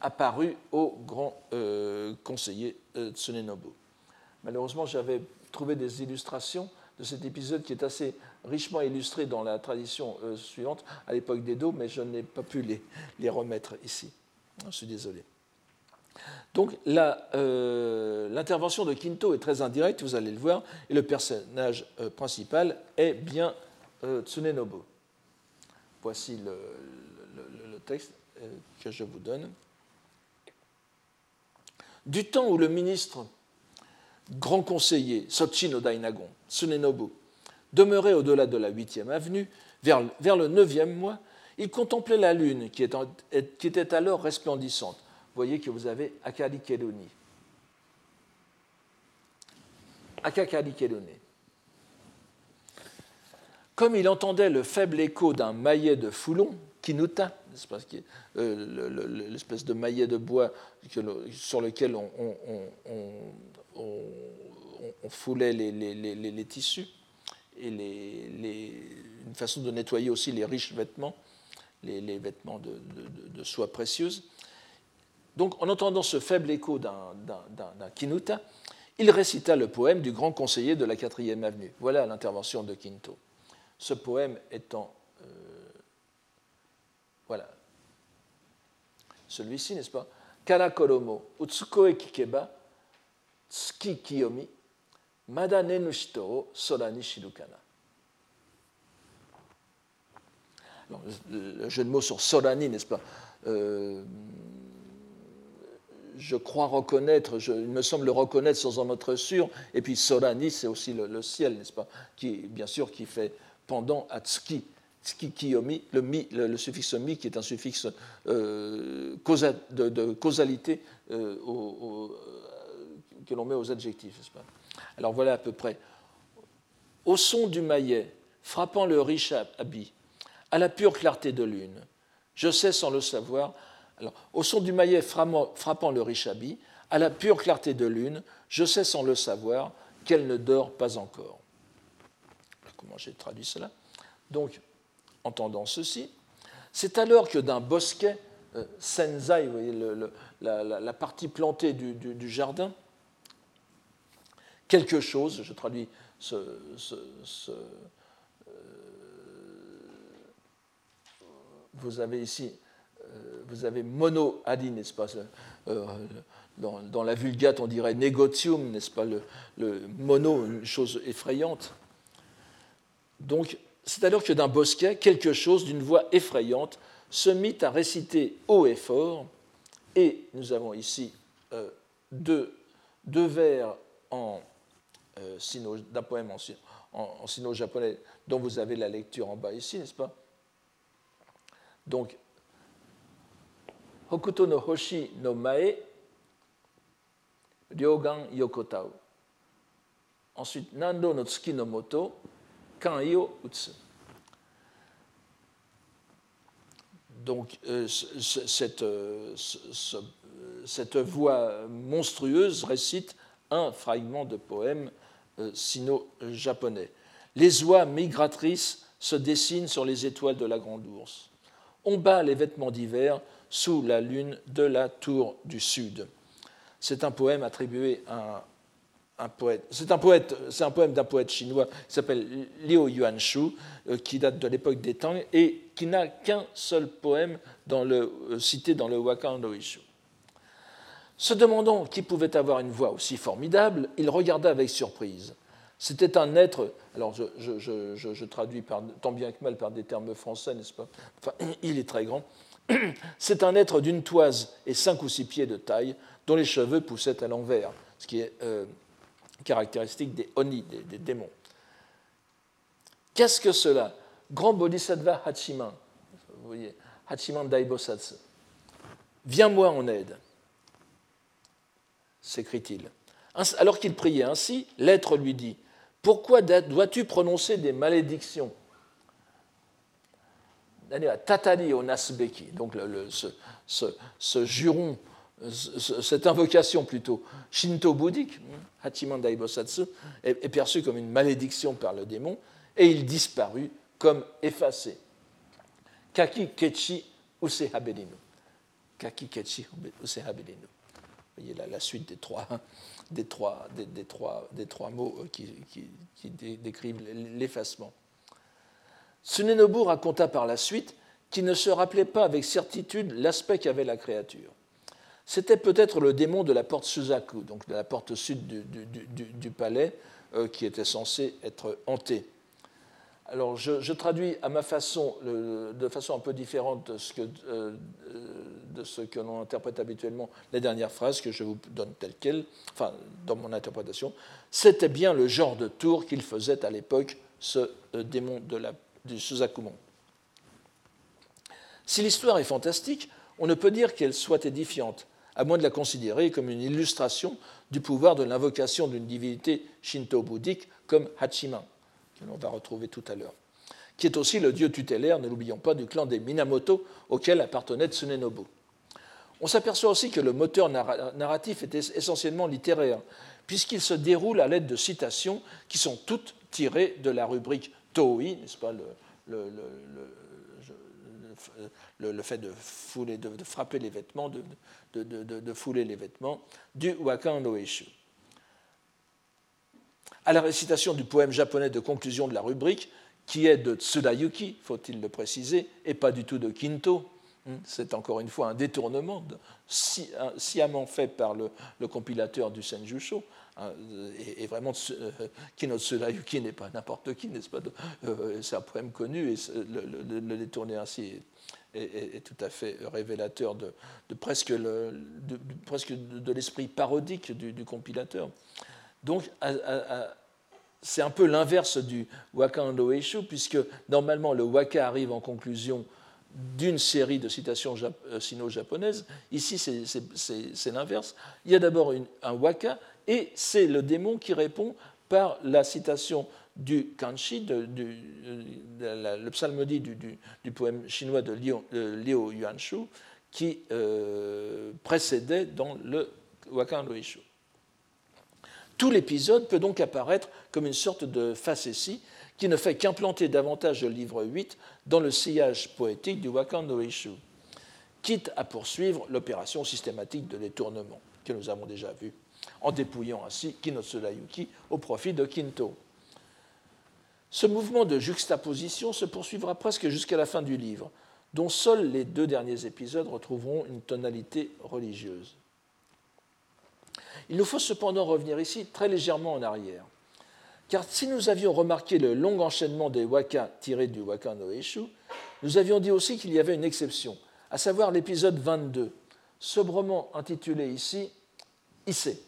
apparu au grand euh, conseiller euh, Tsunenobu. Malheureusement, j'avais trouvé des illustrations de cet épisode qui est assez richement illustré dans la tradition suivante, à l'époque d'Edo, mais je n'ai pas pu les, remettre ici. Je suis désolé. Donc l'intervention de Kinto est très indirecte, vous allez le voir, et le personnage principal est bien Tsunenobu. Voici le, texte que je vous donne. Du temps où le ministre grand conseiller Sochi no Dainagon, Tsunenobu, demeurait au-delà de la 8e avenue, vers, vers le 9e mois, il contemplait la lune qui était alors resplendissante. Voyez que vous avez Keruni. Comme il entendait le faible écho d'un maillet de foulon, Kinuta, euh, l'espèce de maillet de bois sur lequel on, foulait les, tissus, et une façon de nettoyer aussi les riches vêtements, les, vêtements de, soie précieuse. Donc, en entendant ce faible écho d'un Kinuta, il récita le poème du grand conseiller de la 4e avenue. Voilà l'intervention de Kinto ce poème étant. Euh, voilà. Celui-ci, n'est-ce pas? Karakoromo, Utsukoe Kikeba, Tsuki Kiyomi, Mada Nenushito Sorani Shirukana. le jeu de mots sur Sorani, n'est-ce pas? Euh, je crois reconnaître, il me semble le reconnaître sans en être sûr, et puis Sorani, c'est aussi le, ciel, n'est-ce pas, qui, bien sûr, qui fait pendant à tsuki. Tsuki kiyomi, le, mi, le, suffixe mi qui est un suffixe euh, de, causalité euh, euh, que l'on met aux adjectifs. Pas Alors voilà à peu près. Au son du maillet, frappant le riche habit, à la pure clarté de lune, je sais sans le savoir. Alors, au son du maillet frappant le riche habit, à la pure clarté de lune, je sais sans le savoir qu'elle ne dort pas encore comment j'ai traduit cela? Donc, entendant ceci, c'est alors que d'un bosquet, euh, senzai, vous voyez, la, partie plantée du, jardin, quelque chose, je traduis ce, euh, vous avez ici, vous avez mono adi, n'est-ce pas dans, la vulgate, on dirait negotium, n'est-ce pas le, mono, une chose effrayante. Donc, c'est alors que d'un bosquet, quelque chose d'une voix effrayante se mit à réciter haut et fort, et nous avons ici euh, deux, vers en d'un poème en, sino-japonais dont vous avez la lecture en bas ici, n'est-ce pas? Donc, Hokuto no Hoshi no Mae, Ryogan Yokotao. Ensuite, Nando no Tsuki no euh, cette, euh, cette, voix monstrueuse récite un fragment de poème euh, sino-japonais. Les oies migratrices se dessinent sur les étoiles de la grande ours. On bat les vêtements d'hiver sous la lune de la tour du sud. C'est un poème attribué à un poète. C'est un poème d'un poète chinois qui s'appelle Liu Yuanshu, euh, qui date de l'époque des Tang et qui n'a qu'un seul poème euh, cité dans le Wakan Ishu. Se demandant qui pouvait avoir une voix aussi formidable, il regarda avec surprise. C'était un être, alors je, traduis tant bien que mal par des termes français, n'est-ce pas? Enfin, il est très grand. C'est un être d'une toise et cinq ou six pieds de taille, dont les cheveux poussaient à l'envers, ce qui est euh, caractéristique des Oni, des, démons. Qu'est-ce que cela? Grand Bodhisattva Hachiman, vous voyez, Hachiman Daibosatsu, viens-moi en aide, s'écrie-t-il. Alors qu'il priait ainsi, l'être lui dit Pourquoi dois-tu prononcer des malédictions? Tatali o Nasbeki, donc ce, juron, cette invocation plutôt shinto-bouddhique, Hachiman Daibosatsu, est, perçue comme une malédiction par le démon, et il disparut comme effacé. Kaki Kechi Usehabelinu. Kaki Kechi Usehabelinu. Vous voyez la, la suite des trois, des trois, des, trois, des trois mots euh, qui, qui décrivent l'effacement. Tsunenobu raconta par la suite qu'il ne se rappelait pas avec certitude l'aspect qu'avait la créature. C'était peut-être le démon de la porte Suzaku, donc de la porte sud du, palais, euh, qui était censé être hanté. Alors, je, traduis à ma façon, de façon un peu différente de ce que, euh, de ce que l'on interprète habituellement les dernières phrases que je vous donne telles quelles, enfin, dans mon interprétation. C'était bien le genre de tour qu'il faisait à l'époque, ce euh, démon de la du Suzakumon. Si l'histoire est fantastique, on ne peut dire qu'elle soit édifiante, à moins de la considérer comme une illustration du pouvoir de l'invocation d'une divinité shinto-bouddhique comme Hachiman, que l'on va retrouver tout à l'heure, qui est aussi le dieu tutélaire, ne l'oublions pas, du clan des Minamoto auquel appartenait Tsunenobu. On s'aperçoit aussi que le moteur narratif est essentiellement littéraire, puisqu'il se déroule à l'aide de citations qui sont toutes tirées de la rubrique Toi, n'est-ce pas, le, fait de, frapper les vêtements, de, fouler les vêtements, du Wakan no Eshu. À la récitation du poème japonais de conclusion de la rubrique, qui est de Tsudayuki, faut-il le préciser, et pas du tout de Kinto. C'est encore une fois un détournement sciemment fait par le, compilateur du Senjusho. Hein, et, vraiment, euh, Kino Tsurayuki n'est pas n'importe qui, n'est-ce pas euh, C'est un poème connu et le, détourner ainsi est, tout à fait révélateur de, presque, de, l'esprit parodique du, compilateur. Donc, c'est un peu l'inverse du Waka Ando Eshu, puisque normalement le Waka arrive en conclusion d'une série de citations euh, sino-japonaises. Ici, c'est l'inverse. Il y a d'abord un waka, et c'est le démon qui répond par la citation du kanchi, le psalmodie du, poème chinois de Liu, Yuanshu, qui euh, précédait dans le waka Loishu. Tout l'épisode peut donc apparaître comme une sorte de facétie qui ne fait qu'implanter davantage le livre 8 dans le sillage poétique du Wakan no Ishu, quitte à poursuivre l'opération systématique de détournement que nous avons déjà vue, en dépouillant ainsi Yuki au profit de Kinto. Ce mouvement de juxtaposition se poursuivra presque jusqu'à la fin du livre, dont seuls les deux derniers épisodes retrouveront une tonalité religieuse. Il nous faut cependant revenir ici très légèrement en arrière. Car si nous avions remarqué le long enchaînement des waka tirés du waka no Eshu, nous avions dit aussi qu'il y avait une exception, à savoir l'épisode 22, sobrement intitulé ici Issei.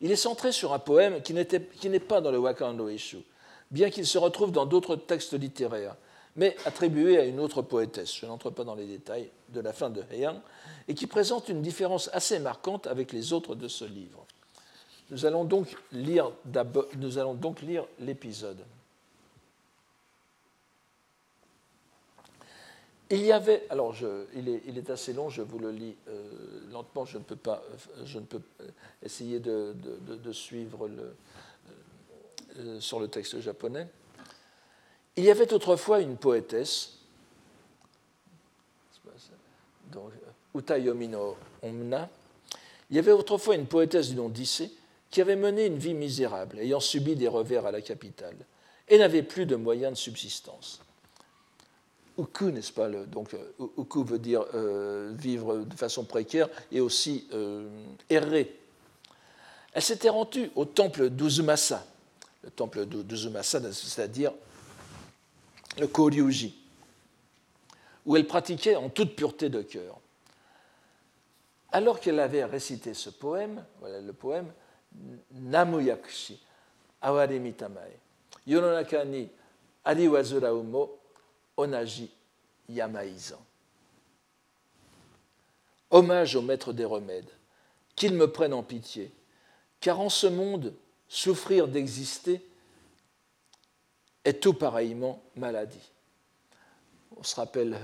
Il est centré sur un poème qui n'est pas dans le Wakando Eshu, bien qu'il se retrouve dans d'autres textes littéraires, mais attribué à une autre poétesse, je n'entre pas dans les détails, de la fin de Heian, et qui présente une différence assez marquante avec les autres de ce livre. Nous allons donc lire l'épisode. Il y avait, alors il, est, assez long, je vous le lis euh, lentement, je ne peux pas, je ne peux essayer de, suivre euh, sur le texte japonais. Il y avait autrefois une poétesse, donc, Utayomi Omna, il y avait autrefois une poétesse du nom d'Issé qui avait mené une vie misérable, ayant subi des revers à la capitale, et n'avait plus de moyens de subsistance. Uku, n'est-ce pas Donc, euh, Uku veut dire euh, vivre de façon précaire et aussi euh, errer. Elle s'était rendue au temple d'Uzumasa, le temple d'Uzumasa, c'est-à-dire le Koryuji, où elle pratiquait en toute pureté de cœur. Alors qu'elle avait récité ce poème, voilà le poème, Namuyakushi, Aware Mitamae, Yononaka ni Ariwazura Umo, Onaji Yamaizan. Hommage au maître des remèdes, qu'il me prenne en pitié, car en ce monde, souffrir d'exister est tout pareillement maladie. On se rappelle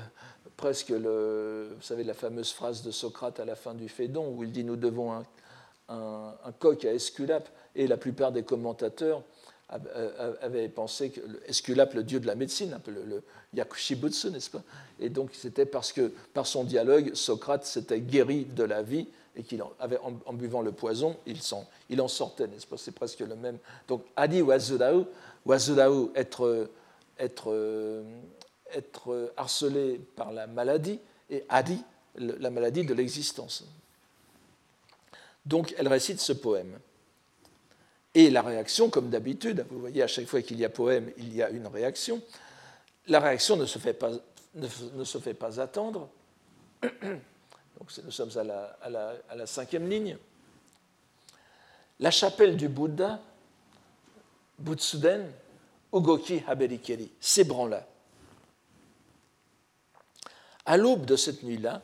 presque, le, vous savez, la fameuse phrase de Socrate à la fin du Phédon, où il dit Nous devons un, coq à Esculape, et la plupart des commentateurs avait pensé que Esculape, le dieu de la médecine, un peu le, Yakushibutsu, n'est-ce pas? Et donc c'était parce que par son dialogue, Socrate s'était guéri de la vie et qu'il avait en, buvant le poison, il, en, sortait, n'est-ce pas? C'est presque le même. Donc Adi Wazudao, Wazudao être harcelé par la maladie, et Adi, la maladie de l'existence. Donc elle récite ce poème. Et la réaction, comme d'habitude, vous voyez, à chaque fois qu'il y a poème, il y a une réaction. La réaction ne se fait pas, attendre. Donc nous sommes à la, à, la, cinquième ligne. La chapelle du Bouddha, Butsuden, Ugoki Haberikeri, s'ébranla. À l'aube de cette nuit-là,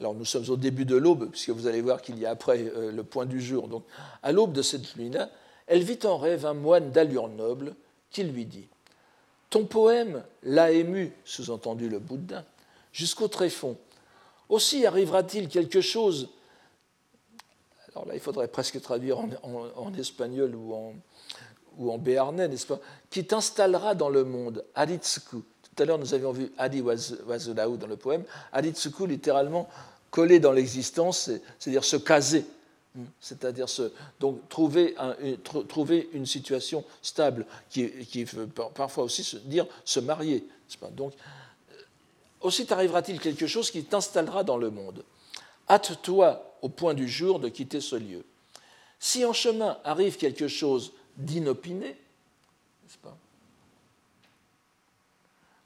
alors nous sommes au début de l'aube, puisque vous allez voir qu'il y a après euh, le point du jour. Donc, à l'aube de cette nuit-là, elle vit en rêve un moine d'allure noble qui lui dit Ton poème l'a ému, sous-entendu le Bouddha, jusqu'au tréfonds. Aussi arrivera-t-il quelque chose? Alors là, il faudrait presque traduire en, espagnol ou en, béarnais, n'est-ce pas Qui t'installera dans le monde, Aritsuku. Tout à l'heure, nous avions vu Adi Wazulao dans le poème. Aritsuku, littéralement, coller dans l'existence, c'est-à-dire se caser c'est-à-dire donc trouver, trouver, une situation stable, qui, qui, veut parfois aussi se dire se marier. Donc, euh, aussi t'arrivera-t-il quelque chose qui t'installera dans le monde. Hâte-toi au point du jour de quitter ce lieu. Si en chemin arrive quelque chose d'inopiné, n'est-ce pas?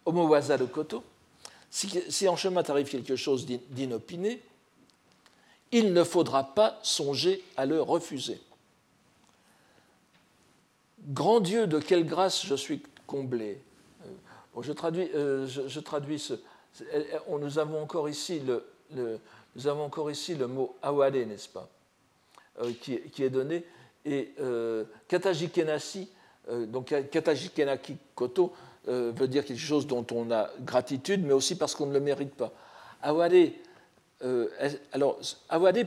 Homo de koto, si, en chemin t'arrive quelque chose d'inopiné, il ne faudra pas songer à le refuser. Grand Dieu, de quelle grâce je suis comblé. Euh, je, traduis, euh, je, traduis ce. nous avons encore ici le, nous avons encore ici le mot awade, n'est-ce pas, euh, qui, qui, est donné. Et katajikenasi, donc katajikenaki koto, veut dire quelque chose dont on a gratitude, mais aussi parce qu'on ne le mérite pas. Awade, euh, alors,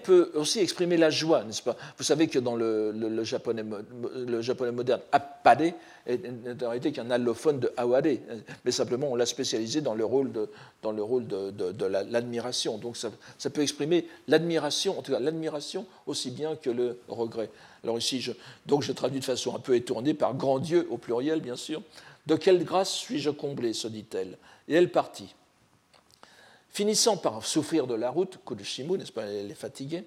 peut aussi exprimer la joie, n'est-ce pas? Vous savez que dans le, japonais, moderne, Appade est en réalité qu'un allophone de Awade, mais simplement on l'a spécialisé dans le rôle de, l'admiration. Donc ça, peut exprimer l'admiration, en tout cas l'admiration aussi bien que le regret. Alors ici, donc je traduis de façon un peu étournée par grand Dieu au pluriel, bien sûr. De quelle grâce suis-je comblé se dit-elle. Et elle partit. Finissant par souffrir de la route, Kudushimu, n'est-ce pas, elle est fatiguée,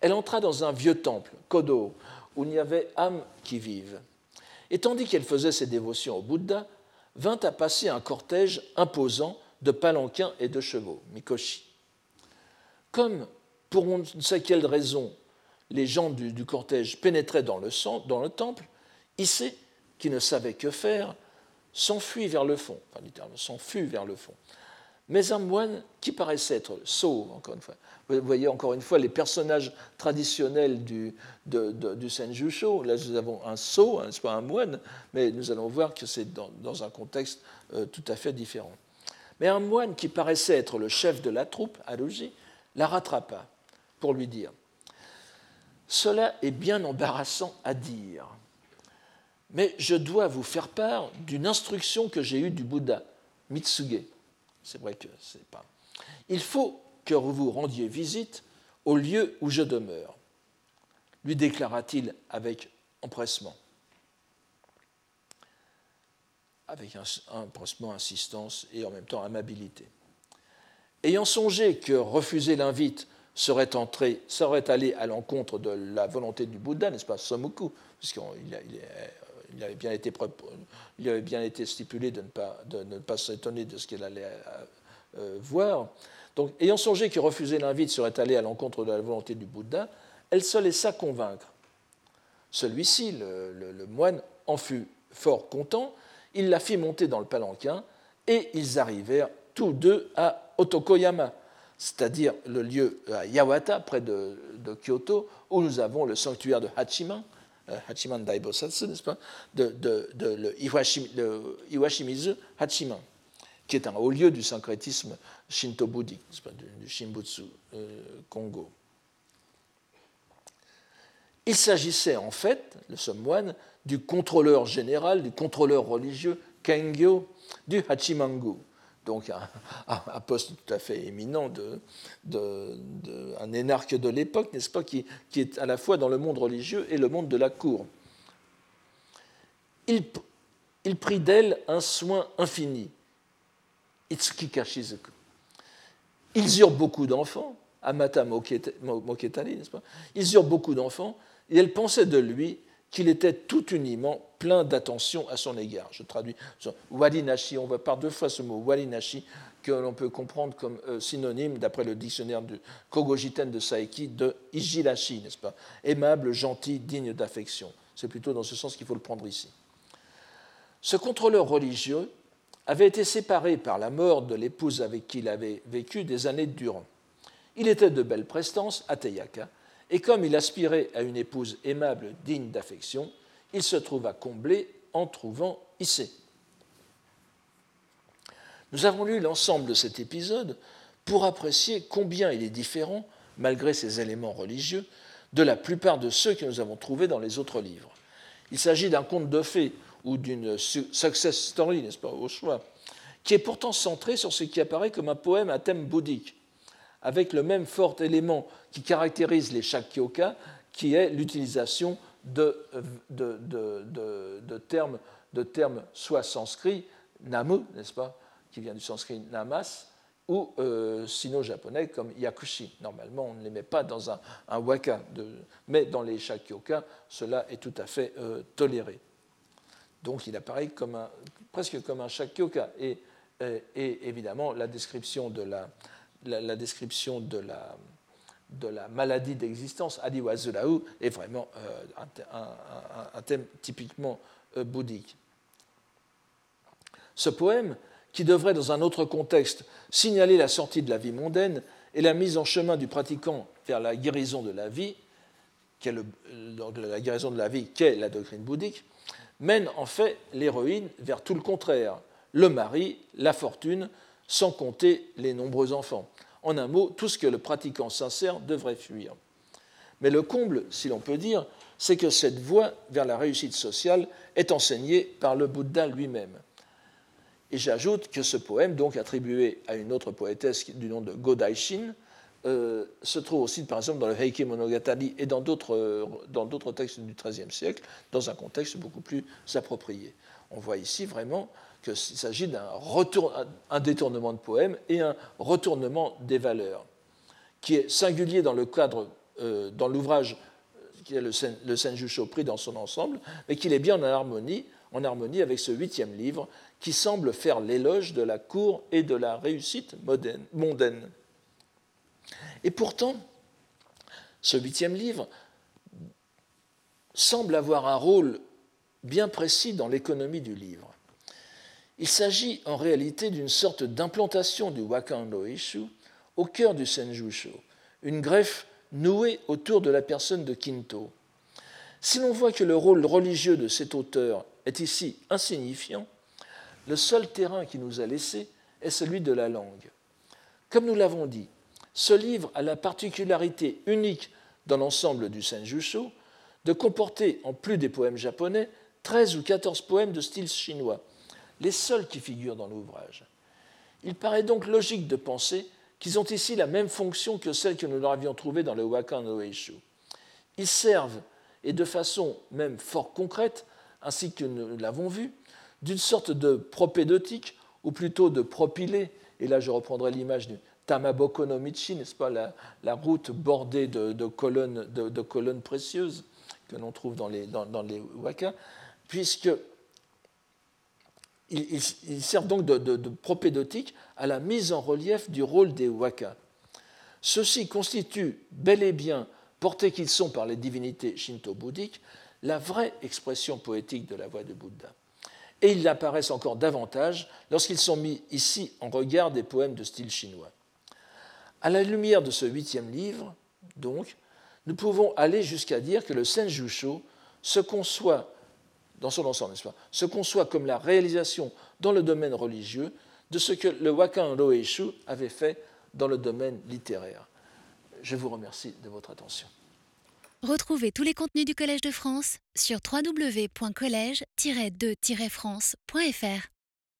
elle entra dans un vieux temple, Kodo, où il n'y avait âme qui vive. Et tandis qu'elle faisait ses dévotions au Bouddha, vint à passer un cortège imposant de palanquins et de chevaux, Mikoshi. Comme, pour on ne sait quelle raison, les gens du, cortège pénétraient dans le, dans le temple, Issé, qui ne savait que faire, s'enfuit vers le fond, enfin littéralement, s'enfuit vers le fond. Mais un moine qui paraissait être sot, encore une fois. Vous voyez encore une fois les personnages traditionnels du, du Senjusho. Là, nous avons un sot, hein, ce n'est pas un moine, mais nous allons voir que c'est dans, un contexte euh, tout à fait différent. Mais un moine qui paraissait être le chef de la troupe, Aruji, la rattrapa pour lui dire Cela est bien embarrassant à dire, mais je dois vous faire part d'une instruction que j'ai eue du Bouddha, Mitsuge. C'est vrai que c'est pas. Il faut que vous rendiez visite au lieu où je demeure, lui déclara-t-il avec empressement. Avec un empressement, insistance et en même temps amabilité. Ayant songé que refuser l'invite serait, entré, serait allé à l'encontre de la volonté du Bouddha, n'est-ce pas, Somuku, puisqu'il il avait, bien été, stipulé de ne pas, de ne pas s'étonner de ce qu'il allait euh, voir. Donc, ayant songé que refuser l'invite serait allé à l'encontre de la volonté du Bouddha, elle se laissa convaincre. Celui-ci, le, moine, en fut fort content, il la fit monter dans le palanquin, et ils arrivèrent tous deux à Otokoyama, c'est-à-dire le lieu à Yawata, près de, Kyoto, où nous avons le sanctuaire de Hachiman, euh, Hachiman Daibosatsu, n'est-ce pas, de, le, Iwashimizu Hachiman, qui est un haut lieu du syncrétisme shinto-bouddhique, du, Shimbutsu euh, Kongo. Il s'agissait en fait, le somme moine, du contrôleur général, du contrôleur religieux Kengyo du Hachimangu, donc un, poste tout à fait éminent, de, un énarque de l'époque, n'est-ce pas, qui, est à la fois dans le monde religieux et le monde de la cour. Il, il prit d'elle un soin infini. Itsuki Kashizuku. Ils eurent beaucoup d'enfants, Amata Moketari, n'est-ce pas? Ils eurent beaucoup d'enfants, et elle pensait de lui qu'il était tout uniment plein d'attention à son égard. Je traduis Walinashi, on voit par deux fois ce mot Walinashi, que l'on peut comprendre comme euh, synonyme, d'après le dictionnaire de Kogojiten de Saeki, de Ijilashi, n'est-ce pas? Aimable, gentil, digne d'affection. C'est plutôt dans ce sens qu'il faut le prendre ici. Ce contrôleur religieux avait été séparé par la mort de l'épouse avec qui il avait vécu des années durant. Il était de belle prestance à Teyaka, et comme il aspirait à une épouse aimable, digne d'affection, il se trouva comblé en trouvant Issé. Nous avons lu l'ensemble de cet épisode pour apprécier combien il est différent, malgré ses éléments religieux, de la plupart de ceux que nous avons trouvés dans les autres livres. Il s'agit d'un conte de fées ou d'une success story, n'est-ce pas, au choix, qui est pourtant centré sur ce qui apparaît comme un poème à thème bouddhique, avec le même fort élément qui caractérise les Shakyoka, qui est l'utilisation de, de, termes, de termes soit sanscrits, namu, n'est-ce pas, qui vient du sanskrit namas, ou euh, sino-japonais comme yakushi. Normalement, on ne les met pas dans un, waka, mais dans les shakyoka, cela est tout à fait euh, toléré. Donc il apparaît comme un, presque comme un shakyoka. Et, et évidemment, la description de la, la, description de la, de la maladie d'existence, Adiwazulaou, est vraiment euh, un, thème typiquement euh, bouddhique. Ce poème, qui devrait dans un autre contexte signaler la sortie de la vie mondaine et la mise en chemin du pratiquant vers la guérison de la vie, la guérison de la vie qu'est la doctrine bouddhique, mène en fait l'héroïne vers tout le contraire, le mari, la fortune, sans compter les nombreux enfants. En un mot, tout ce que le pratiquant sincère devrait fuir. Mais le comble, si l'on peut dire, c'est que cette voie vers la réussite sociale est enseignée par le Bouddha lui-même. Et j'ajoute que ce poème, donc attribué à une autre poétesse du nom de Godaishin, euh, se trouve aussi, par exemple, dans le Heike Monogatari et dans d'autres textes du XIIIe siècle, dans un contexte beaucoup plus approprié. On voit ici vraiment qu'il s'agit d'un un détournement de poème et un retournement des valeurs, qui est singulier dans le cadre, euh, dans l'ouvrage euh, qui est le, le Senjusho dans son ensemble, mais qu'il est bien en harmonie avec ce huitième livre qui semble faire l'éloge de la cour et de la réussite mondaine. Et pourtant, ce huitième livre semble avoir un rôle bien précis dans l'économie du livre. Il s'agit en réalité d'une sorte d'implantation du Wakando Ishu au cœur du Senjusho, une greffe nouée autour de la personne de Kinto. Si l'on voit que le rôle religieux de cet auteur est ici insignifiant, le seul terrain qui nous a laissé est celui de la langue. Comme nous l'avons dit, ce livre a la particularité unique dans l'ensemble du Senjusho de comporter, en plus des poèmes japonais, 13 ou 14 poèmes de style chinois, les seuls qui figurent dans l'ouvrage. Il paraît donc logique de penser qu'ils ont ici la même fonction que celle que nous leur avions trouvée dans le Wakan no Eishu. Ils servent, et de façon même fort concrète, ainsi que nous l'avons vu, d'une sorte de propédotique, ou plutôt de propylée, et là je reprendrai l'image du Tamaboko no Michi, n'est-ce pas, la, route bordée de, colonnes, de, colonnes, précieuses que l'on trouve dans les, dans, les wakas, puisque ils, servent donc de, de, propédotique à la mise en relief du rôle des wakas. Ceux-ci constituent bel et bien, portés qu'ils sont par les divinités shinto-bouddhiques, la vraie expression poétique de la voix de Bouddha. Et ils apparaissent encore davantage lorsqu'ils sont mis ici en regard des poèmes de style chinois. À la lumière de ce huitième livre, donc, nous pouvons aller jusqu'à dire que le Senjusho se conçoit dans son ensemble, n'est-ce pas, se conçoit comme la réalisation dans le domaine religieux de ce que le Wakan Roeishu avait fait dans le domaine littéraire. Je vous remercie de votre attention. Retrouvez tous les contenus du Collège de France sur www.colège-2-france.fr.